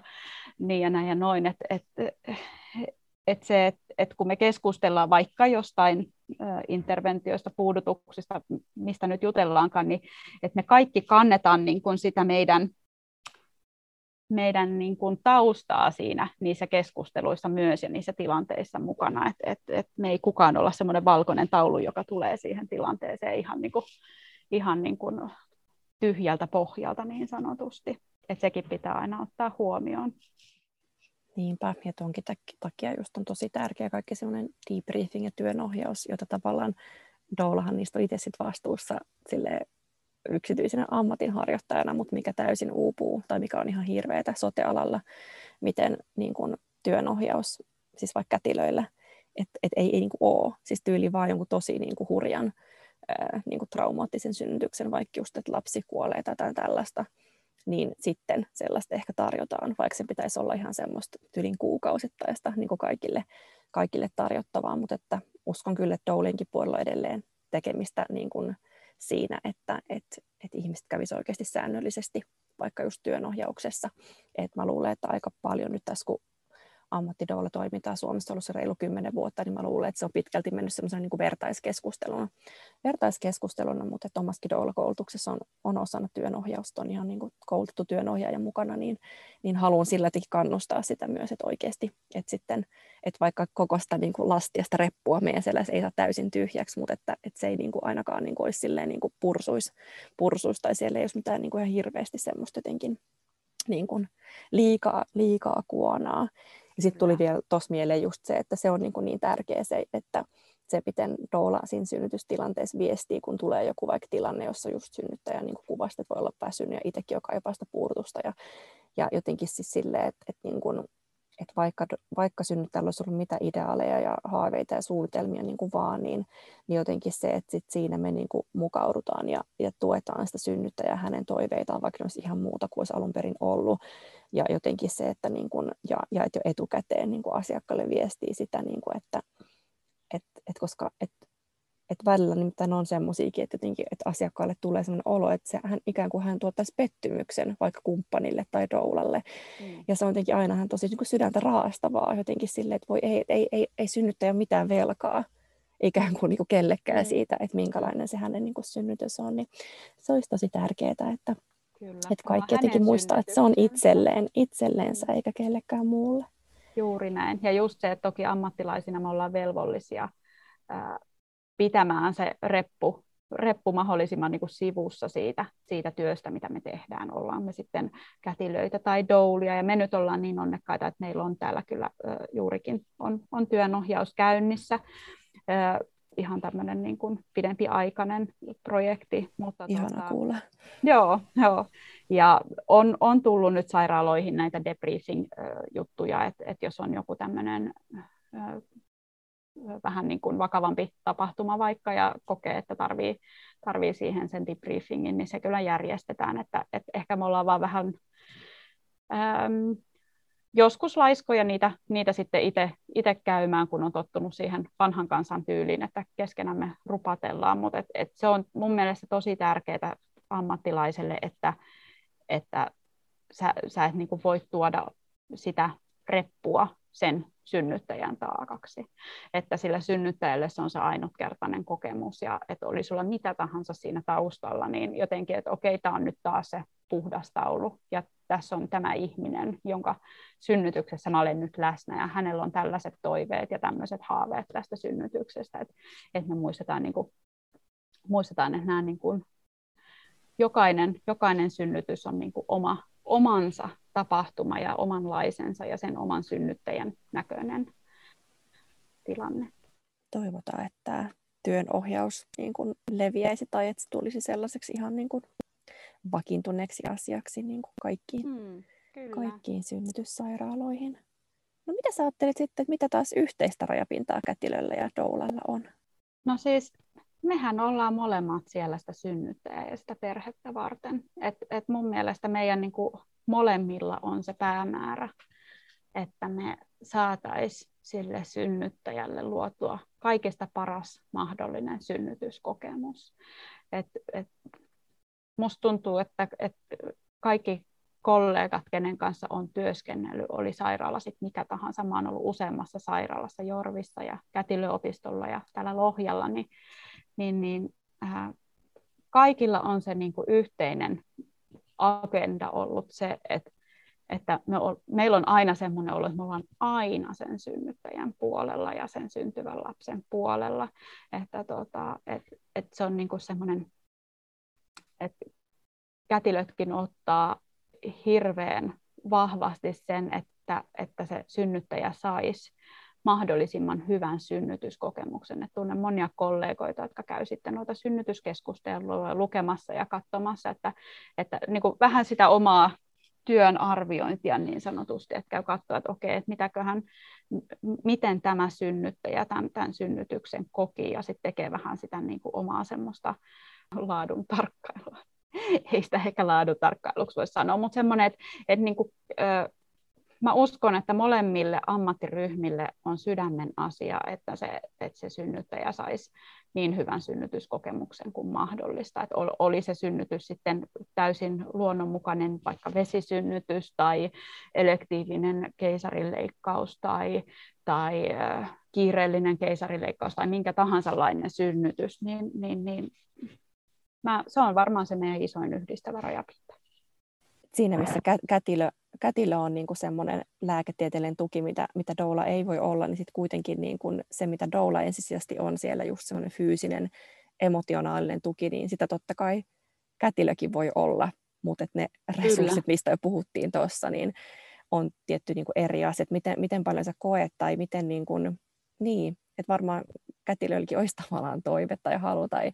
niin ja näin ja noin. Että et, et se, että et kun me keskustellaan vaikka jostain interventioista, puudutuksista, mistä nyt jutellaankaan, niin että me kaikki kannetaan niin kuin sitä meidän meidän niin kuin taustaa siinä niissä keskusteluissa myös ja niissä tilanteissa mukana. että et, et me ei kukaan olla semmoinen valkoinen taulu, joka tulee siihen tilanteeseen ihan, niin kuin, ihan niin kuin tyhjältä pohjalta niin sanotusti. että sekin pitää aina ottaa huomioon. Niinpä, ja tuonkin takia just on tosi tärkeä kaikki semmoinen debriefing ja työnohjaus, jota tavallaan Doulahan niistä on itse sit vastuussa sille yksityisenä ammatinharjoittajana, mutta mikä täysin uupuu tai mikä on ihan hirveätä sotealalla, miten niin kun, työnohjaus, siis vaikka kätilöillä, että et ei, ei niin ole, siis tyyli vaan jonkun tosi niin kuin hurjan ää, niin kuin traumaattisen synnytyksen, vaikka just, että lapsi kuolee tai tällaista, niin sitten sellaista ehkä tarjotaan, vaikka se pitäisi olla ihan semmoista tylin kuukausittaista niin kuin kaikille, kaikille tarjottavaa, mutta että uskon kyllä, että Doulinkin puolella edelleen tekemistä niin kuin siinä, että et, et ihmiset kävisivät oikeasti säännöllisesti vaikka just työnohjauksessa. Et mä luulen, että aika paljon nyt tässä, kun ammattidoulla toimintaa Suomessa ollut se reilu kymmenen vuotta, niin mä luulen, että se on pitkälti mennyt semmoisen niin vertaiskeskusteluna. vertaiskeskusteluna, mutta että omassakin koulutuksessa on, on osana työnohjausta, on ihan niin kuin koulutettu työnohjaaja mukana, niin, niin haluan sillä kannustaa sitä myös, että oikeasti, että sitten, että vaikka koko sitä niin kuin lastia, sitä reppua meidän selässä ei saa täysin tyhjäksi, mutta että, että se ei niin kuin ainakaan niin kuin olisi silleen niin kuin pursuis, pursuis, tai siellä ei olisi mitään niin kuin ihan hirveästi semmoista jotenkin niin kuin liikaa, liikaa kuonaa. Ja sitten tuli vielä tuossa mieleen just se, että se on niin, kuin niin tärkeä se, että se, miten doula siinä synnytystilanteessa viestii, kun tulee joku vaikka tilanne, jossa just synnyttäjä niin kuvasta, voi olla väsynyt ja itsekin jo kaipaa sitä puudutusta. Ja, ja jotenkin siis silleen, että, että niin kuin että vaikka, vaikka synnyttäjällä olisi ollut mitä ideaaleja ja haaveita ja suunnitelmia niin kuin vaan, niin, niin jotenkin se, että sit siinä me niin kuin mukaudutaan ja, ja tuetaan sitä synnyttäjää hänen toiveitaan, vaikka ne olisi ihan muuta kuin olisi alun perin ollut. Ja jotenkin se, että, niin kuin, ja, ja että jo etukäteen niin kuin asiakkaalle viestii sitä, niin kuin, että et, et koska et, että välillä nimittäin on semmoisiakin, että, jotenkin, että asiakkaalle tulee sellainen olo, että se, hän, ikään kuin hän tuottaisi pettymyksen vaikka kumppanille tai doulalle. Mm. Ja se on jotenkin aina hän tosi niin kuin sydäntä raastavaa jotenkin silleen, että voi ei, ei, ei, ei synnyttäjä mitään velkaa ikään kuin, niin kuin kellekään mm. siitä, että minkälainen se hänen niin kuin synnytys on. Niin se olisi tosi tärkeää, että, Kyllä. että kaikki jotenkin muistaa, että se on itselleen, itselleensä mm. eikä kellekään muulle. Juuri näin. Ja just se, että toki ammattilaisina me ollaan velvollisia pitämään se reppu, reppu mahdollisimman niin kuin sivussa siitä, siitä työstä, mitä me tehdään. Ollaan me sitten kätilöitä tai doulia, ja me nyt ollaan niin onnekkaita, että meillä on täällä kyllä juurikin on, on työnohjaus käynnissä. Ihan tämmöinen niin kuin pidempiaikainen projekti. Mutta Ihana tuota, kuulla. Joo, joo. Ja on, on tullut nyt sairaaloihin näitä debriefing-juttuja, että, että jos on joku tämmöinen vähän niin kuin vakavampi tapahtuma vaikka ja kokee, että tarvii, tarvii siihen sen debriefingin, niin se kyllä järjestetään. Että, että ehkä me ollaan vaan vähän äm, joskus laiskoja niitä, niitä sitten itse käymään, kun on tottunut siihen vanhan kansan tyyliin, että keskenämme rupatellaan, mutta et, et se on mun mielestä tosi tärkeää ammattilaiselle, että, että sä, sä et niin kuin voi tuoda sitä reppua sen synnyttäjän taakaksi. Että sillä synnyttäjälle se on se ainutkertainen kokemus ja että oli sulla mitä tahansa siinä taustalla, niin jotenkin, että okei, tämä on nyt taas se puhdas taulu ja tässä on tämä ihminen, jonka synnytyksessä mä olen nyt läsnä ja hänellä on tällaiset toiveet ja tämmöiset haaveet tästä synnytyksestä, että, että me muistetaan, niin kuin, muistetaan että nämä niin kuin, jokainen, jokainen synnytys on niin kuin oma, omansa tapahtuma ja omanlaisensa ja sen oman synnyttäjän näköinen. tilanne. Toivotaan, että työn ohjaus niin kuin leviäisi tai että se tulisi sellaiseksi ihan niin kuin vakiintuneeksi asiaksi niin kuin kaikkiin, hmm, kaikkiin synnytyssairaaloihin. No mitä sä ajattelet sitten, että mitä taas yhteistä rajapintaa kätilöllä ja doulalla on? No siis mehän ollaan molemmat siellä sitä synnyttäjää ja sitä perhettä varten. Et, et mun mielestä meidän niin kuin molemmilla on se päämäärä, että me saataisiin sille synnyttäjälle luotua kaikista paras mahdollinen synnytyskokemus. Et, et musta tuntuu, että, että kaikki kollegat, kenen kanssa on työskennellyt, oli sairaala sitten mikä tahansa. Mä oon ollut useammassa sairaalassa Jorvissa ja kätilöopistolla ja täällä Lohjalla, niin, niin, niin äh, kaikilla on se niin kuin yhteinen agenda ollut se, että, että me ol, meillä on aina semmoinen olo, että me ollaan aina sen synnyttäjän puolella ja sen syntyvän lapsen puolella. Että tota, et, et se on niin kuin semmoinen, että kätilötkin ottaa hirveän vahvasti sen, että, että se synnyttäjä saisi mahdollisimman hyvän synnytyskokemuksen. Et tunnen monia kollegoita, jotka käy sitten noita synnytyskeskusteluja lukemassa ja katsomassa, että, että niin kuin vähän sitä omaa työn arviointia niin sanotusti, että käy katsoa, että okei, että mitäköhän, miten tämä synnyttäjä tämän, tämän synnytyksen koki ja sitten tekee vähän sitä niin kuin omaa semmoista laadun tarkkailua. Ei sitä ehkä laadun tarkkailuksi voi sanoa, mutta semmoinen, että, että niin kuin, mä uskon, että molemmille ammattiryhmille on sydämen asia, että se, että se synnyttäjä saisi niin hyvän synnytyskokemuksen kuin mahdollista. Että oli se synnytys sitten täysin luonnonmukainen, vaikka vesisynnytys tai elektiivinen keisarileikkaus tai, tai kiireellinen keisarileikkaus tai minkä tahansa lainen synnytys, niin, niin, niin mä, se on varmaan se meidän isoin yhdistävä rajapinta. Siinä missä kätilö kätilö on niin kuin semmoinen lääketieteellinen tuki, mitä, mitä doula ei voi olla, niin sitten kuitenkin niin kuin se, mitä doula ensisijaisesti on siellä, just semmoinen fyysinen, emotionaalinen tuki, niin sitä totta kai kätilökin voi olla, mutta ne resurssit, Kyllä. mistä jo puhuttiin tuossa, niin on tietty niin kuin eri asia, että miten, miten paljon sä koet tai miten niin kuin, niin, että varmaan kätilöilläkin olisi tavallaan toive tai halu, tai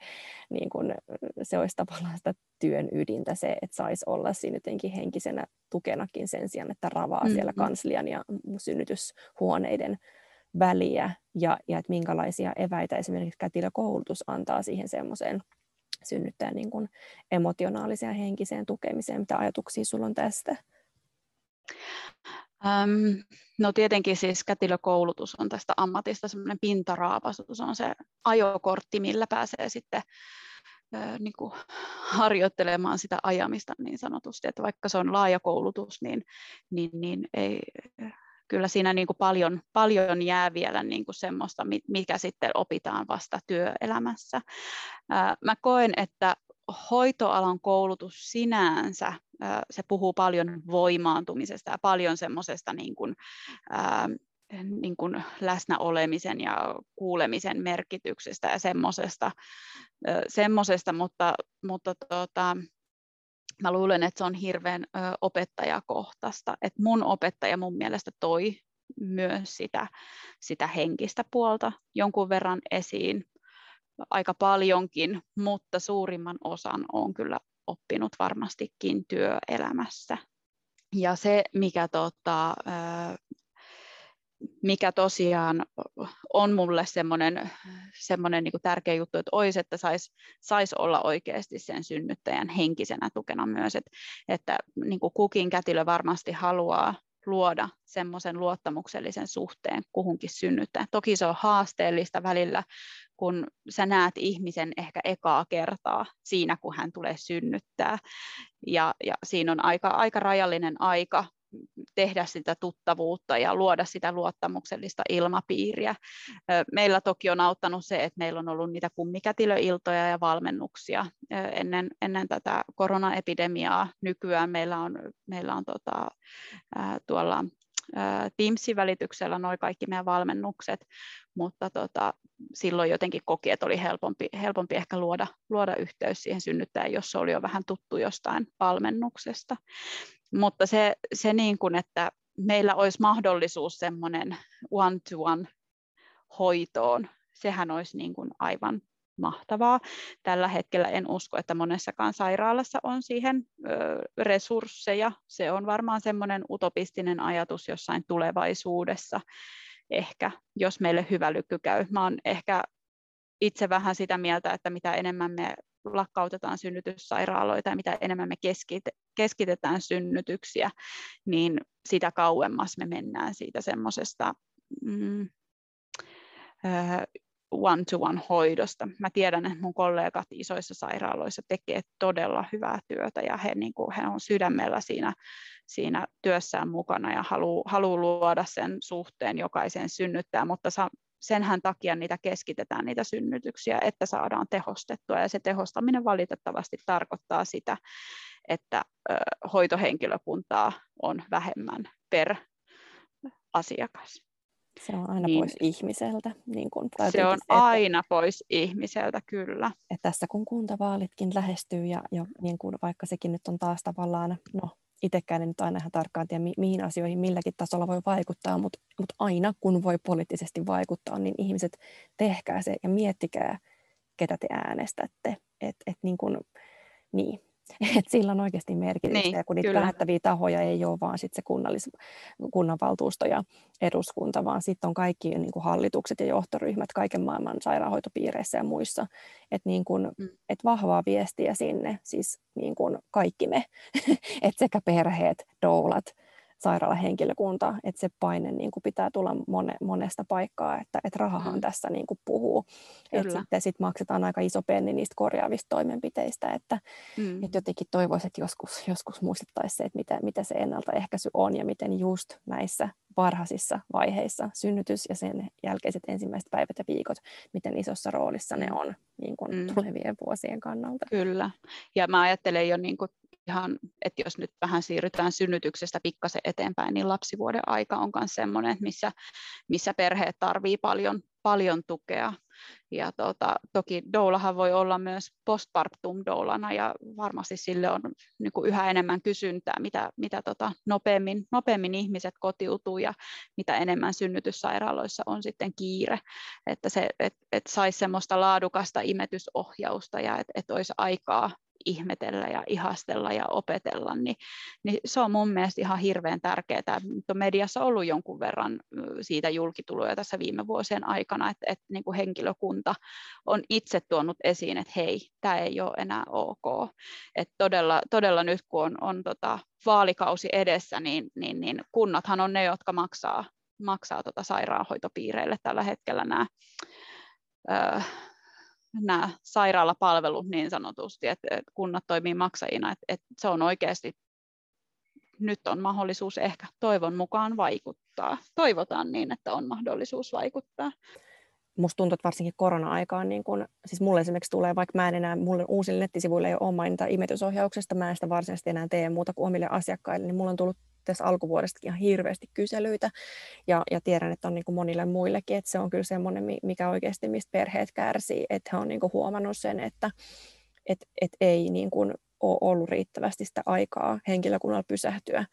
niin kun, se olisi tavallaan sitä työn ydintä se, että saisi olla siinä jotenkin henkisenä tukenakin sen sijaan, että ravaa mm-hmm. siellä kanslian ja synnytyshuoneiden väliä, ja, ja että minkälaisia eväitä esimerkiksi kätilökoulutus antaa siihen semmoiseen synnyttäjän niin kuin emotionaaliseen ja henkiseen tukemiseen. Mitä ajatuksia sulla on tästä? Ähm, no tietenkin siis kätilökoulutus on tästä ammatista semmoinen pintaraapasu, se on se ajokortti, millä pääsee sitten äh, niin kuin harjoittelemaan sitä ajamista niin sanotusti, että vaikka se on laaja koulutus, niin, niin, niin ei, kyllä siinä niin kuin paljon, paljon jää vielä niin kuin semmoista, mikä sitten opitaan vasta työelämässä. Mä koen, että hoitoalan koulutus sinänsä, se puhuu paljon voimaantumisesta ja paljon semmoisesta niin kuin, niin kuin läsnäolemisen ja kuulemisen merkityksestä ja semmoisesta, semmoisesta mutta, mutta tota, mä luulen, että se on hirveän opettajakohtaista. Et mun opettaja mun mielestä toi myös sitä, sitä henkistä puolta jonkun verran esiin aika paljonkin, mutta suurimman osan on kyllä oppinut varmastikin työelämässä. Ja se, mikä, tota, mikä tosiaan on mulle semmoinen, semmoinen niin tärkeä juttu, että olisi, että saisi sais olla oikeasti sen synnyttäjän henkisenä tukena myös, että, että niin kukin kätilö varmasti haluaa luoda semmoisen luottamuksellisen suhteen kuhunkin synnyttäjään. Toki se on haasteellista välillä, kun sä näet ihmisen ehkä ekaa kertaa siinä, kun hän tulee synnyttää. Ja, ja siinä on aika, aika rajallinen aika tehdä sitä tuttavuutta ja luoda sitä luottamuksellista ilmapiiriä. Meillä toki on auttanut se, että meillä on ollut niitä kummikätilöiltoja ja valmennuksia ennen, ennen tätä koronaepidemiaa. Nykyään meillä on, meillä on tota, tuolla Teamsin välityksellä noin kaikki meidän valmennukset, mutta tota, silloin jotenkin koki, että oli helpompi, helpompi ehkä luoda, luoda yhteys siihen synnyttäjään, jos se oli jo vähän tuttu jostain valmennuksesta. Mutta se, se niin kuin, että meillä olisi mahdollisuus semmoinen one-to-one hoitoon. Sehän olisi niin kuin aivan mahtavaa. Tällä hetkellä en usko, että monessakaan sairaalassa on siihen ö, resursseja. Se on varmaan semmoinen utopistinen ajatus jossain tulevaisuudessa ehkä, jos meille hyvä lykky käy. Mä oon ehkä itse vähän sitä mieltä, että mitä enemmän me lakkautetaan synnytyssairaaloita ja mitä enemmän me keskitetään synnytyksiä, niin sitä kauemmas me mennään siitä semmoisesta mm, one-to-one hoidosta. Mä tiedän, että mun kollegat isoissa sairaaloissa tekee todella hyvää työtä ja he, niin kuin, he on sydämellä siinä, siinä työssään mukana ja haluaa haluu luoda sen suhteen jokaisen synnyttää, mutta sa, senhän takia niitä keskitetään niitä synnytyksiä, että saadaan tehostettua ja se tehostaminen valitettavasti tarkoittaa sitä, että hoitohenkilökuntaa on vähemmän per asiakas. Se on aina niin, pois ihmiseltä. Niin kun, se on se, että, aina pois ihmiseltä, kyllä. Että tässä kun kuntavaalitkin lähestyy ja, ja niin kun, vaikka sekin nyt on taas tavallaan, no itsekään en nyt aina ihan tarkkaan tiedä, mi- mihin asioihin milläkin tasolla voi vaikuttaa, mutta, mutta aina kun voi poliittisesti vaikuttaa, niin ihmiset tehkää se ja miettikää, ketä te äänestätte. Et, et niin kun, niin, Et sillä on oikeasti merkitystä, niin, ja kun niitä kyllä. päättäviä tahoja ei ole vaan sit se kunnallis, kunnanvaltuusto ja eduskunta, vaan sitten on kaikki niin kuin hallitukset ja johtoryhmät kaiken maailman sairaanhoitopiireissä ja muissa. Että niin kuin, mm. et vahvaa viestiä sinne, siis niin kuin kaikki me, että sekä perheet, doulat, sairaalahenkilökunta, että se paine niin kuin pitää tulla mone, monesta paikkaa, että, että rahahan mm. tässä niin kuin puhuu. Että sitten sit maksetaan aika iso penni niistä korjaavista toimenpiteistä, että, mm. että jotenkin toivoisin, että joskus, joskus muistettaisiin se, että mitä, mitä se ennaltaehkäisy on ja miten just näissä varhaisissa vaiheissa synnytys ja sen jälkeiset ensimmäiset päivät ja viikot, miten isossa roolissa ne mm. on niin kuin mm. tulevien vuosien kannalta. Kyllä, ja mä ajattelen jo niin kuin ihan, että jos nyt vähän siirrytään synnytyksestä pikkasen eteenpäin, niin lapsivuoden aika on myös sellainen, missä, missä perheet tarvii paljon, paljon tukea. Ja tota, toki doulahan voi olla myös postpartum doulana ja varmasti sille on niin kuin yhä enemmän kysyntää, mitä, mitä tota, nopeammin, nopeammin ihmiset kotiutuu ja mitä enemmän synnytyssairaaloissa on sitten kiire, että se et, et saisi semmoista laadukasta imetysohjausta ja että et olisi aikaa ihmetellä ja ihastella ja opetella, niin, niin se on mun mielestä ihan hirveän tärkeää. Nyt on mediassa ollut jonkun verran siitä julkituloja tässä viime vuosien aikana, että, että niin kuin henkilökunta on itse tuonut esiin, että hei, tämä ei ole enää ok. Että todella, todella nyt kun on, on tota vaalikausi edessä, niin, niin, niin kunnathan on ne, jotka maksaa, maksaa tota sairaanhoitopiireille tällä hetkellä nämä nämä sairaalapalvelut niin sanotusti, että kunnat toimii maksajina, että, että se on oikeasti nyt on mahdollisuus ehkä toivon mukaan vaikuttaa. Toivotaan niin, että on mahdollisuus vaikuttaa. Musta tuntuu, että varsinkin korona-aikaan, niin kun, siis mulle esimerkiksi tulee, vaikka mä en enää, mulle uusille nettisivuille ei ole mainita imetysohjauksesta, mä en sitä varsinaisesti enää tee muuta kuin omille asiakkaille, niin mulla on tullut tässä alkuvuodestakin ihan hirveästi kyselyitä. Ja, ja tiedän, että on niin kuin monille muillekin, että se on kyllä semmoinen, mikä oikeasti mistä perheet kärsii, että he on niin kuin huomannut sen, että et, et ei niin kuin ole ollut riittävästi sitä aikaa henkilökunnalla pysähtyä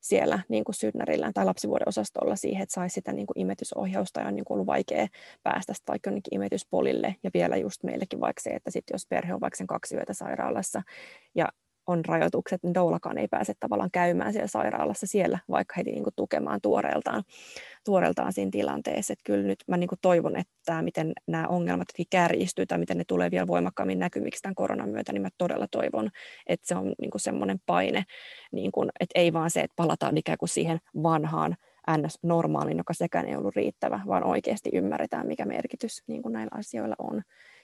siellä niin kuin synnärillä tai lapsivuoden osastolla siihen, että saisi sitä niin kuin imetysohjausta ja on niin kuin ollut vaikea päästä vaikka jonnekin imetyspolille. Ja vielä just meillekin vaikka se, että sit jos perhe on vaikka sen kaksi yötä sairaalassa ja on rajoitukset, niin doulakaan ei pääse tavallaan käymään siellä sairaalassa siellä, vaikka he niin kuin tukemaan tuoreeltaan, tuoreeltaan siinä tilanteessa. Että kyllä nyt mä niin kuin toivon, että miten nämä ongelmat kärjistyy tai miten ne tulee vielä voimakkaammin näkymiksi tämän koronan myötä, niin mä todella toivon, että se on niin kuin semmoinen paine, niin kuin, että ei vaan se, että palataan ikään kuin siihen vanhaan NS-normaalin, joka sekään ei ollut riittävä, vaan oikeasti ymmärretään, mikä merkitys niin kuin näillä asioilla on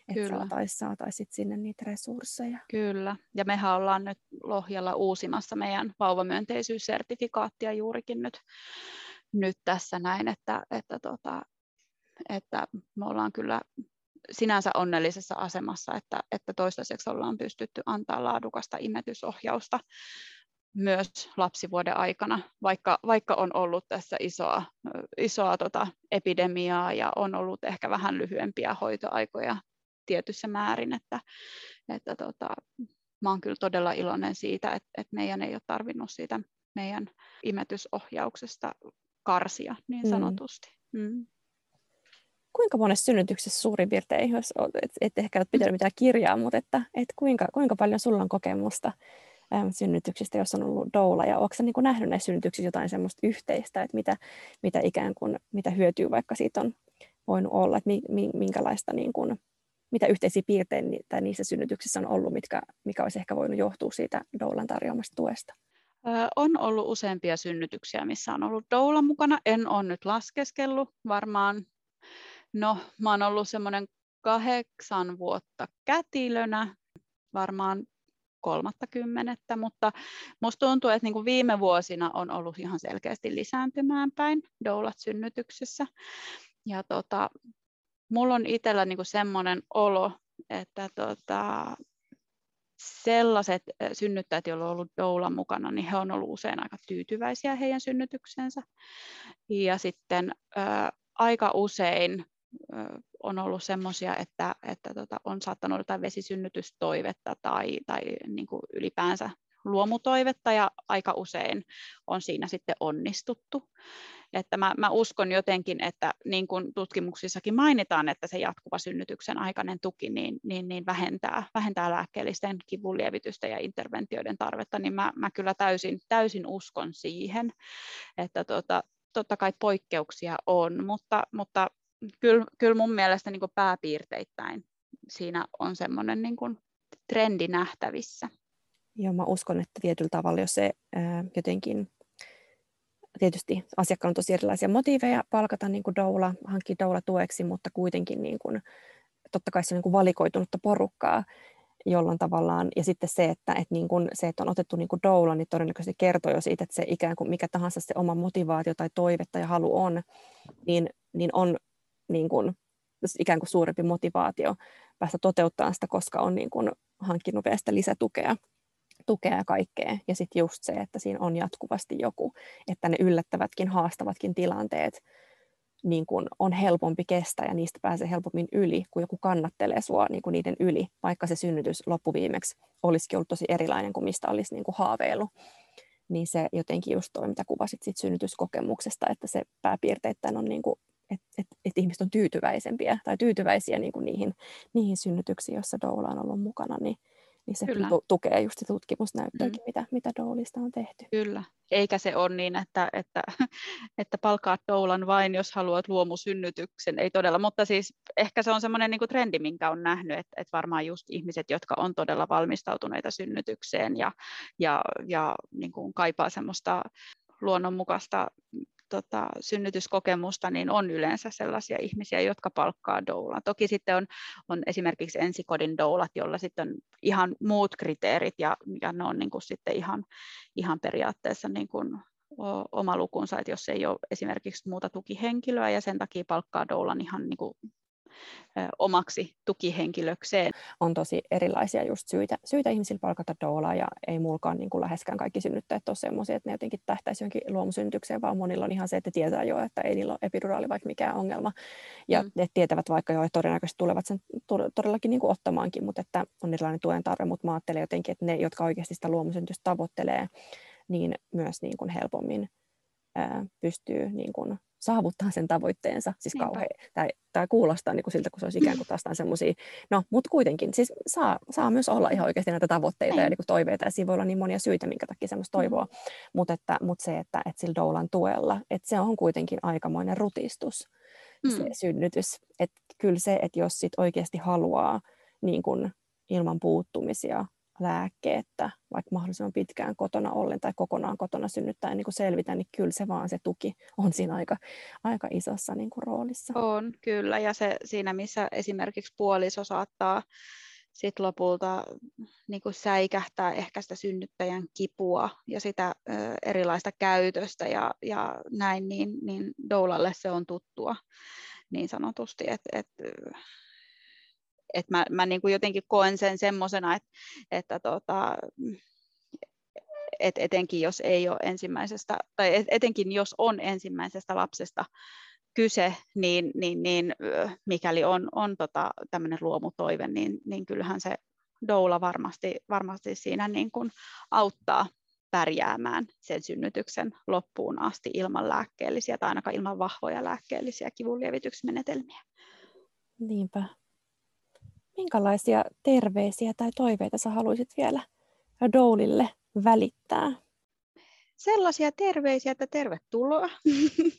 että saataisiin saatais sinne niitä resursseja. Kyllä, ja mehän ollaan nyt Lohjalla uusimassa meidän vauvamyönteisyyssertifikaattia juurikin nyt, nyt tässä näin, että, että, tota, että me ollaan kyllä sinänsä onnellisessa asemassa, että, että toistaiseksi ollaan pystytty antaa laadukasta imetysohjausta myös lapsivuoden aikana, vaikka, vaikka on ollut tässä isoa, isoa tota epidemiaa ja on ollut ehkä vähän lyhyempiä hoitoaikoja tietyssä määrin, että, että tota, mä oon kyllä todella iloinen siitä, että, että meidän ei ole tarvinnut siitä meidän imetysohjauksesta karsia niin mm. sanotusti. Mm. Mm. kuinka monessa synnytyksessä suurin piirtein, jos et, et ehkä ole pitänyt mitään kirjaa, mutta että, et kuinka, kuinka paljon sulla on kokemusta äm, synnytyksistä, jos on ollut doula, ja onko niin nähnyt näissä synnytyksissä jotain semmoista yhteistä, että mitä, mitä ikään kuin, mitä hyötyy vaikka siitä on voinut olla, että mi, mi, minkälaista niin kuin, mitä yhteisiä piirteitä niissä synnytyksissä on ollut, mitkä, mikä olisi ehkä voinut johtua siitä doulan tarjoamasta tuesta? On ollut useampia synnytyksiä, missä on ollut doula mukana. En ole nyt laskeskellut varmaan. No, mä oon ollut semmoinen kahdeksan vuotta kätilönä, varmaan kolmatta kymmenettä, mutta musta tuntuu, että niin kuin viime vuosina on ollut ihan selkeästi lisääntymään päin doulat synnytyksessä. Ja tota, mulla on itsellä niin semmoinen olo, että tota, sellaiset synnyttäjät, joilla on ollut doula mukana, niin he on ollut usein aika tyytyväisiä heidän synnytyksensä. Ja sitten ää, aika usein ää, on ollut semmoisia, että, että tota, on saattanut jotain vesisynnytystoivetta tai, tai niin kuin ylipäänsä luomutoivetta ja aika usein on siinä sitten onnistuttu. Että mä, mä uskon jotenkin, että niin kuin tutkimuksissakin mainitaan, että se jatkuva synnytyksen aikainen tuki niin, niin, niin vähentää, vähentää lääkkeellisten kivunlievitystä ja interventioiden tarvetta, niin mä, mä kyllä täysin, täysin uskon siihen, että tota, totta kai poikkeuksia on, mutta, mutta kyllä, kyllä mun mielestä niin kuin pääpiirteittäin siinä on semmoinen niin kuin trendi nähtävissä. Joo, mä uskon, että tietyllä tavalla, jos se ää, jotenkin tietysti asiakkaalla on tosi erilaisia motiiveja palkata niin kuin doula, hankkia doula tueksi, mutta kuitenkin niin kuin, totta kai se on niin kuin valikoitunutta porukkaa, jolloin tavallaan, ja sitten se, että, että niin kuin, se, että on otettu niin kuin doula, niin todennäköisesti kertoo jo siitä, että se ikään kuin mikä tahansa se oma motivaatio tai toive tai halu on, niin, niin on niin kuin, ikään kuin suurempi motivaatio päästä toteuttamaan sitä, koska on niin kuin hankkinut vielä sitä lisätukea tukea kaikkea. Ja sitten just se, että siinä on jatkuvasti joku, että ne yllättävätkin, haastavatkin tilanteet niin kun on helpompi kestää ja niistä pääsee helpommin yli, kun joku kannattelee sua niin kuin niiden yli, vaikka se synnytys loppuviimeksi olisikin ollut tosi erilainen kuin mistä olisi niin kuin haaveillut. Niin se jotenkin just toi, mitä kuvasit sit synnytyskokemuksesta, että se pääpiirteittäin on niin kuin että et, et ihmiset on tyytyväisempiä tai tyytyväisiä niin kuin niihin, niihin synnytyksiin, joissa doula on ollut mukana, niin niin se kyllä. tukee just se tutkimusnäyttöäkin, mm. mitä, mitä doulista on tehty. Kyllä, eikä se ole niin, että, että, että palkaat doulan vain, jos haluat luomusynnytyksen, ei todella, mutta siis ehkä se on semmoinen niin trendi, minkä on nähnyt, että, että varmaan just ihmiset, jotka on todella valmistautuneita synnytykseen ja, ja, ja niin kuin kaipaa semmoista luonnonmukaista tota, synnytyskokemusta, niin on yleensä sellaisia ihmisiä, jotka palkkaa doulaa. Toki sitten on, on esimerkiksi ensikodin doulat, jolla sitten on ihan muut kriteerit ja, ja ne on niin kuin sitten ihan, ihan periaatteessa niin kuin oma lukunsa, että jos ei ole esimerkiksi muuta tukihenkilöä ja sen takia palkkaa doulan ihan niin kuin omaksi tukihenkilökseen. On tosi erilaisia just syitä, syitä ihmisillä palkata doulaa ja ei mulkaan niin kuin läheskään kaikki synnyttäjät ole sellaisia, että ne jotenkin tähtäisi jonkin luomusynnytykseen, vaan monilla on ihan se, että tietää jo, että ei niillä ole epiduraali vaikka mikään ongelma. Ja mm. ne tietävät vaikka jo, että todennäköisesti tulevat sen todellakin niin kuin ottamaankin, mutta että on erilainen tuen tarve, mutta mä ajattelen jotenkin, että ne, jotka oikeasti sitä luomusynnytystä tavoittelee, niin myös niin kuin helpommin ää, pystyy niin kuin saavuttaa sen tavoitteensa. Siis kauhean, tai, tai kuulostaa niin kuin siltä, kun se olisi ikään kuin taas semmoisia, no, mutta kuitenkin, siis saa, saa myös olla ihan oikeasti näitä tavoitteita Ei. ja niin kuin toiveita, ja siinä voi olla niin monia syitä, minkä takia semmoista toivoa, mm. mutta, että, mutta se, että, että sillä doulan tuella, että se on kuitenkin aikamoinen rutistus, mm. se synnytys, että kyllä se, että jos sit oikeasti haluaa niin kuin ilman puuttumisia lääkkeettä, vaikka mahdollisimman pitkään kotona ollen tai kokonaan kotona synnyttäen niin selvitä, niin kyllä se vaan se tuki on siinä aika, aika isossa niin kuin roolissa. On, kyllä. Ja se siinä, missä esimerkiksi puoliso saattaa sit lopulta niin kuin säikähtää ehkä sitä synnyttäjän kipua ja sitä ö, erilaista käytöstä ja, ja näin, niin, niin doulalle se on tuttua niin sanotusti, että et, et mä, mä niin kuin jotenkin koen sen semmoisena, että, että tota, et etenkin jos ei ole ensimmäisestä, tai etenkin jos on ensimmäisestä lapsesta kyse, niin, niin, niin mikäli on, on tota, tämmöinen luomutoive, niin, niin kyllähän se doula varmasti, varmasti siinä niin kuin auttaa pärjäämään sen synnytyksen loppuun asti ilman lääkkeellisiä tai ainakaan ilman vahvoja lääkkeellisiä kivunlievitysmenetelmiä. Niinpä. Minkälaisia terveisiä tai toiveita sä haluaisit vielä Doulille välittää? Sellaisia terveisiä, että tervetuloa.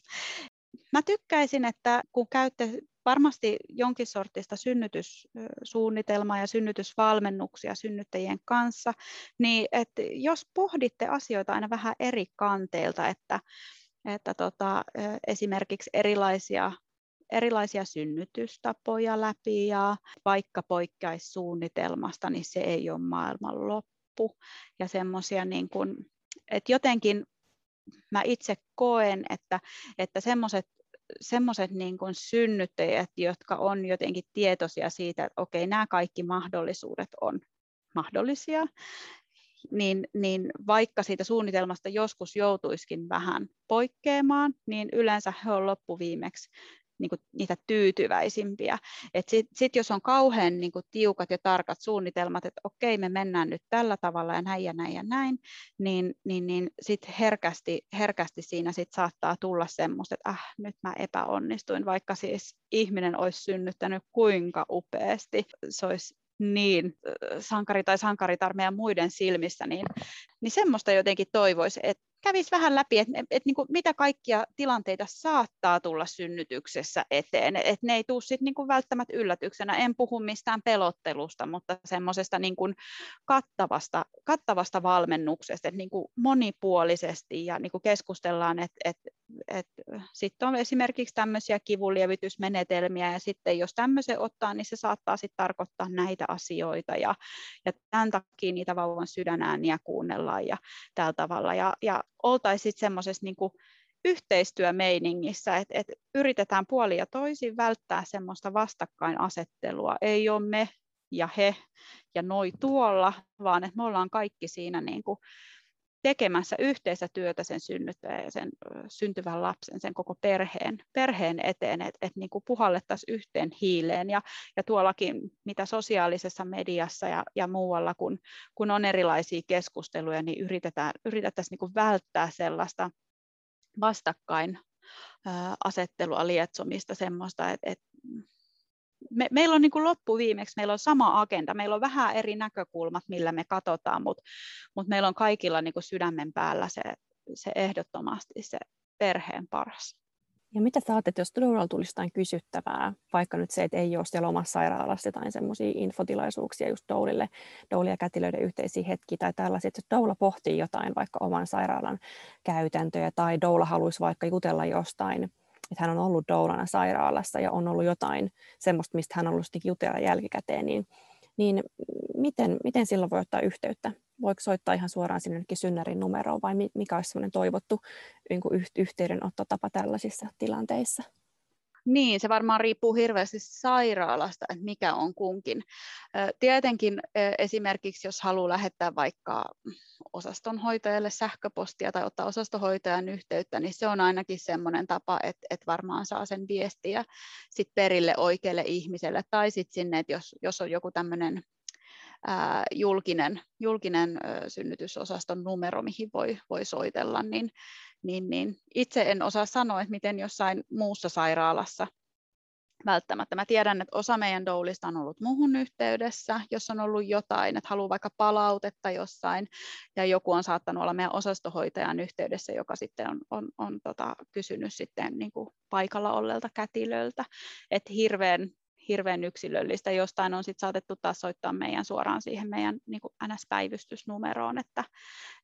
Mä tykkäisin, että kun käytte varmasti jonkin sortista synnytyssuunnitelmaa ja synnytysvalmennuksia synnyttäjien kanssa, niin että jos pohditte asioita aina vähän eri kanteilta, että, että tota, esimerkiksi erilaisia erilaisia synnytystapoja läpi ja vaikka poikkeaisi suunnitelmasta, niin se ei ole maailman loppu. Ja semmoisia niin että jotenkin mä itse koen, että, että semmoiset semmoiset niin kuin synnyttäjät, jotka on jotenkin tietoisia siitä, että okei, nämä kaikki mahdollisuudet on mahdollisia, niin, niin vaikka siitä suunnitelmasta joskus joutuiskin vähän poikkeamaan, niin yleensä he on loppuviimeksi niin kuin niitä tyytyväisimpiä. Sitten sit jos on kauhean niin kuin tiukat ja tarkat suunnitelmat, että okei, me mennään nyt tällä tavalla ja näin ja näin ja näin, niin, niin, niin sitten herkästi, herkästi siinä sit saattaa tulla semmoista, että äh, nyt mä epäonnistuin, vaikka siis ihminen olisi synnyttänyt kuinka upeasti, se olisi niin sankari tai sankaritarmeen muiden silmissä, niin, niin semmoista jotenkin toivoisi, että kävisi vähän läpi, että et, et, niin kuin, mitä kaikkia tilanteita saattaa tulla synnytyksessä eteen. Että ne ei tule sit, niin kuin välttämättä yllätyksenä. En puhu mistään pelottelusta, mutta semmoisesta niin kuin kattavasta, kattavasta valmennuksesta, että niin kuin monipuolisesti ja niin kuin keskustellaan, että et, et, sitten on esimerkiksi tämmöisiä kivunlievitysmenetelmiä ja sitten jos tämmöisen ottaa, niin se saattaa sitten tarkoittaa näitä asioita ja, ja tämän takia niitä vauvan sydänääniä kuunnellaan ja tällä tavalla. Ja, ja oltaisiin semmoisessa niin yhteistyömeiningissä, että, että yritetään puoli ja toisin välttää semmoista vastakkainasettelua. Ei ole me ja he ja noi tuolla, vaan että me ollaan kaikki siinä niin kuin tekemässä yhteistä työtä sen synnyttäjän ja sen syntyvän lapsen, sen koko perheen, perheen eteen, että et niin puhallettaisiin yhteen hiileen. Ja, ja tuollakin, mitä sosiaalisessa mediassa ja, ja muualla, kun, kun on erilaisia keskusteluja, niin yritetään, yritettäisiin niin välttää sellaista vastakkain asettelua, lietsomista, semmoista, että, että me, meillä on niin kuin loppuviimeksi, meillä on sama agenda, meillä on vähän eri näkökulmat, millä me katsotaan, mutta, mutta meillä on kaikilla niin kuin sydämen päällä se, se ehdottomasti se perheen paras. Ja mitä sä ajattelet, jos todella tulisi jotain kysyttävää, vaikka nyt se, että ei ole siellä omassa sairaalassa jotain semmoisia infotilaisuuksia just Doulille, Douli ja kätilöiden yhteisiä hetkiä tai tällaisia, että Doula pohtii jotain vaikka oman sairaalan käytäntöjä tai Doula haluaisi vaikka jutella jostain että hän on ollut doulana sairaalassa ja on ollut jotain semmoista, mistä hän on ollut jutella jälkikäteen, niin, niin miten, miten silloin voi ottaa yhteyttä? Voiko soittaa ihan suoraan sinne synnärin numeroon vai mikä olisi semmoinen toivottu niin yhteydenottotapa tällaisissa tilanteissa? Niin, se varmaan riippuu hirveästi sairaalasta, että mikä on kunkin. Tietenkin esimerkiksi, jos haluaa lähettää vaikka osastonhoitajalle sähköpostia tai ottaa osastonhoitajan yhteyttä, niin se on ainakin semmoinen tapa, että, että varmaan saa sen viestiä sit perille oikealle ihmiselle. Tai sitten sinne, että jos, jos on joku tämmöinen julkinen, julkinen synnytysosaston numero, mihin voi, voi soitella, niin, niin, niin itse en osaa sanoa, että miten jossain muussa sairaalassa välttämättä. Mä tiedän, että osa meidän doulista on ollut muuhun yhteydessä, jos on ollut jotain, että haluaa vaikka palautetta jossain, ja joku on saattanut olla meidän osastohoitajan yhteydessä, joka sitten on, on, on tota, kysynyt sitten niin kuin paikalla olleelta kätilöltä. Että hirveän hirveän yksilöllistä. Jostain on sitten saatettu taas soittaa meidän suoraan siihen meidän niin NS-päivystysnumeroon. Että,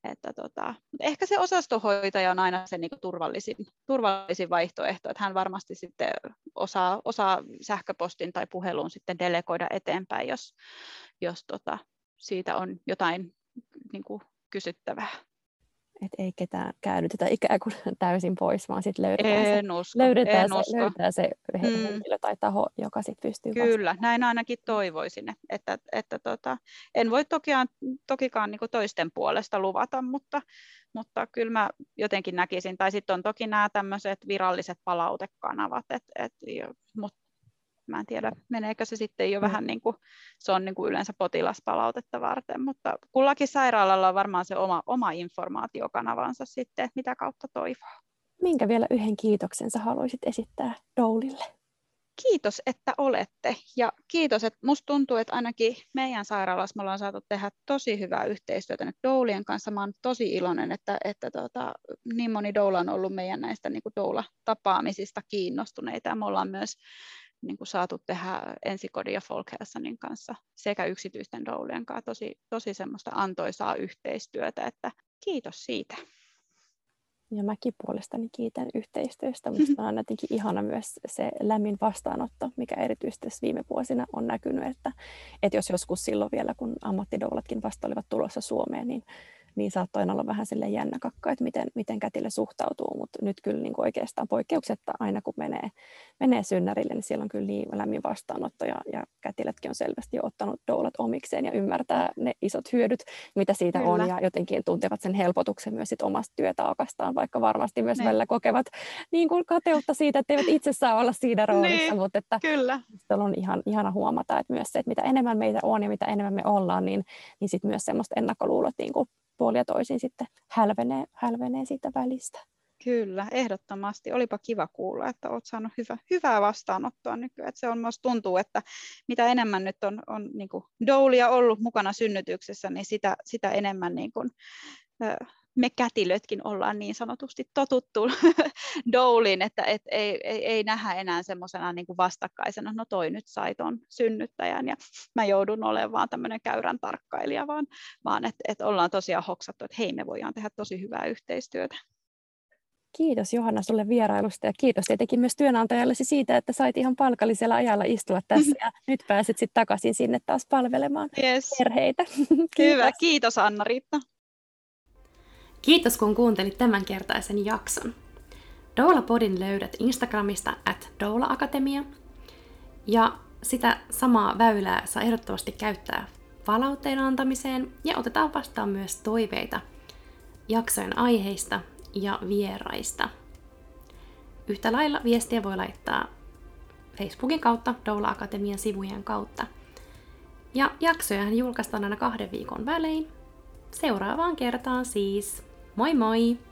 että tota, mutta ehkä se osastohoitaja on aina se niin turvallisin, turvallisin vaihtoehto, että hän varmasti sitten osaa, osaa sähköpostin tai puhelun sitten delegoida eteenpäin, jos, jos tota, siitä on jotain niin kysyttävää että ei ketään käännytetä ikään kuin täysin pois, vaan sitten löydetään, en se, usko, löydetään, en se, usko. löydetään se mm. henkilö tai taho, joka sitten pystyy Kyllä, vastaamaan. näin ainakin toivoisin, että, että, että tota, en voi tokiaan, tokikaan niin toisten puolesta luvata, mutta, mutta kyllä mä jotenkin näkisin, tai sitten on toki nämä tämmöiset viralliset palautekanavat, et, et, mutta Mä en tiedä, meneekö se sitten jo mm. vähän niin kuin, se on niin kuin yleensä potilaspalautetta varten, mutta kullakin sairaalalla on varmaan se oma, oma informaatiokanavansa sitten, että mitä kautta toivoo. Minkä vielä yhden kiitoksen sä haluaisit esittää Doulille? kiitos, että olette. Ja kiitos, että musta tuntuu, että ainakin meidän sairaalassa me ollaan saatu tehdä tosi hyvää yhteistyötä nyt Doulien kanssa. Mä oon tosi iloinen, että, että tota, niin moni Doula on ollut meidän näistä niin Doula-tapaamisista kiinnostuneita. Ja me ollaan myös niin kuin saatu tehdä Ensikodin ja Folkhälsanin kanssa sekä yksityisten doulien kanssa tosi, tosi semmoista antoisaa yhteistyötä, että kiitos siitä. Ja mäkin puolestani kiitän yhteistyöstä. Minusta on jotenkin ihana myös se lämmin vastaanotto, mikä erityisesti viime vuosina on näkynyt, että, että jos joskus silloin vielä, kun ammattidoulatkin vasta olivat tulossa Suomeen, niin niin saattoi olla vähän sille jännä kakka, että miten, miten kätille suhtautuu, mutta nyt kyllä niin oikeastaan poikkeuksetta aina kun menee, menee synnärille, niin siellä on kyllä niin lämmin vastaanotto ja, ja kätiletkin on selvästi jo ottanut doulat omikseen ja ymmärtää ne isot hyödyt, mitä siitä kyllä. on ja jotenkin tuntevat sen helpotuksen myös sit omasta työtaakastaan, vaikka varmasti myös niin. välillä kokevat niin kuin kateutta siitä, että eivät itse saa olla siinä roolissa, niin, mutta että kyllä. on ihan, ihana huomata, että myös se, että mitä enemmän meitä on ja mitä enemmän me ollaan, niin, niin sitten myös semmoista ennakkoluulot niin kuin puoli ja toisin sitten hälvenee, hälvenee siitä välistä. Kyllä, ehdottomasti. Olipa kiva kuulla, että olet saanut hyvä, hyvää vastaanottoa nykyään. Se on myös tuntuu, että mitä enemmän nyt on, on niin kuin doulia ollut mukana synnytyksessä, niin sitä, sitä enemmän niin kuin, me kätilötkin ollaan niin sanotusti totuttu douliin, että et ei, ei, ei nähdä enää semmoisena niin vastakkaisena, no toi nyt sai ton synnyttäjän ja mä joudun olemaan vaan tämmöinen käyrän tarkkailija, vaan, vaan että et ollaan tosiaan hoksattu, että hei me voidaan tehdä tosi hyvää yhteistyötä. Kiitos Johanna sulle vierailusta ja kiitos tietenkin myös työnantajallesi siitä, että sait ihan palkallisella ajalla istua tässä ja nyt pääset sitten takaisin sinne taas palvelemaan yes. perheitä. Hyvä, kiitos Anna-Riitta. Kiitos kun kuuntelit tämänkertaisen jakson. Doula Podin löydät Instagramista at Doula Akatemia. Ja sitä samaa väylää saa ehdottomasti käyttää palautteen antamiseen ja otetaan vastaan myös toiveita jaksojen aiheista ja vieraista. Yhtä lailla viestiä voi laittaa Facebookin kautta, Doula Akatemian sivujen kautta. Ja jaksoja julkaistaan aina kahden viikon välein. Seuraavaan kertaan siis Moi moi!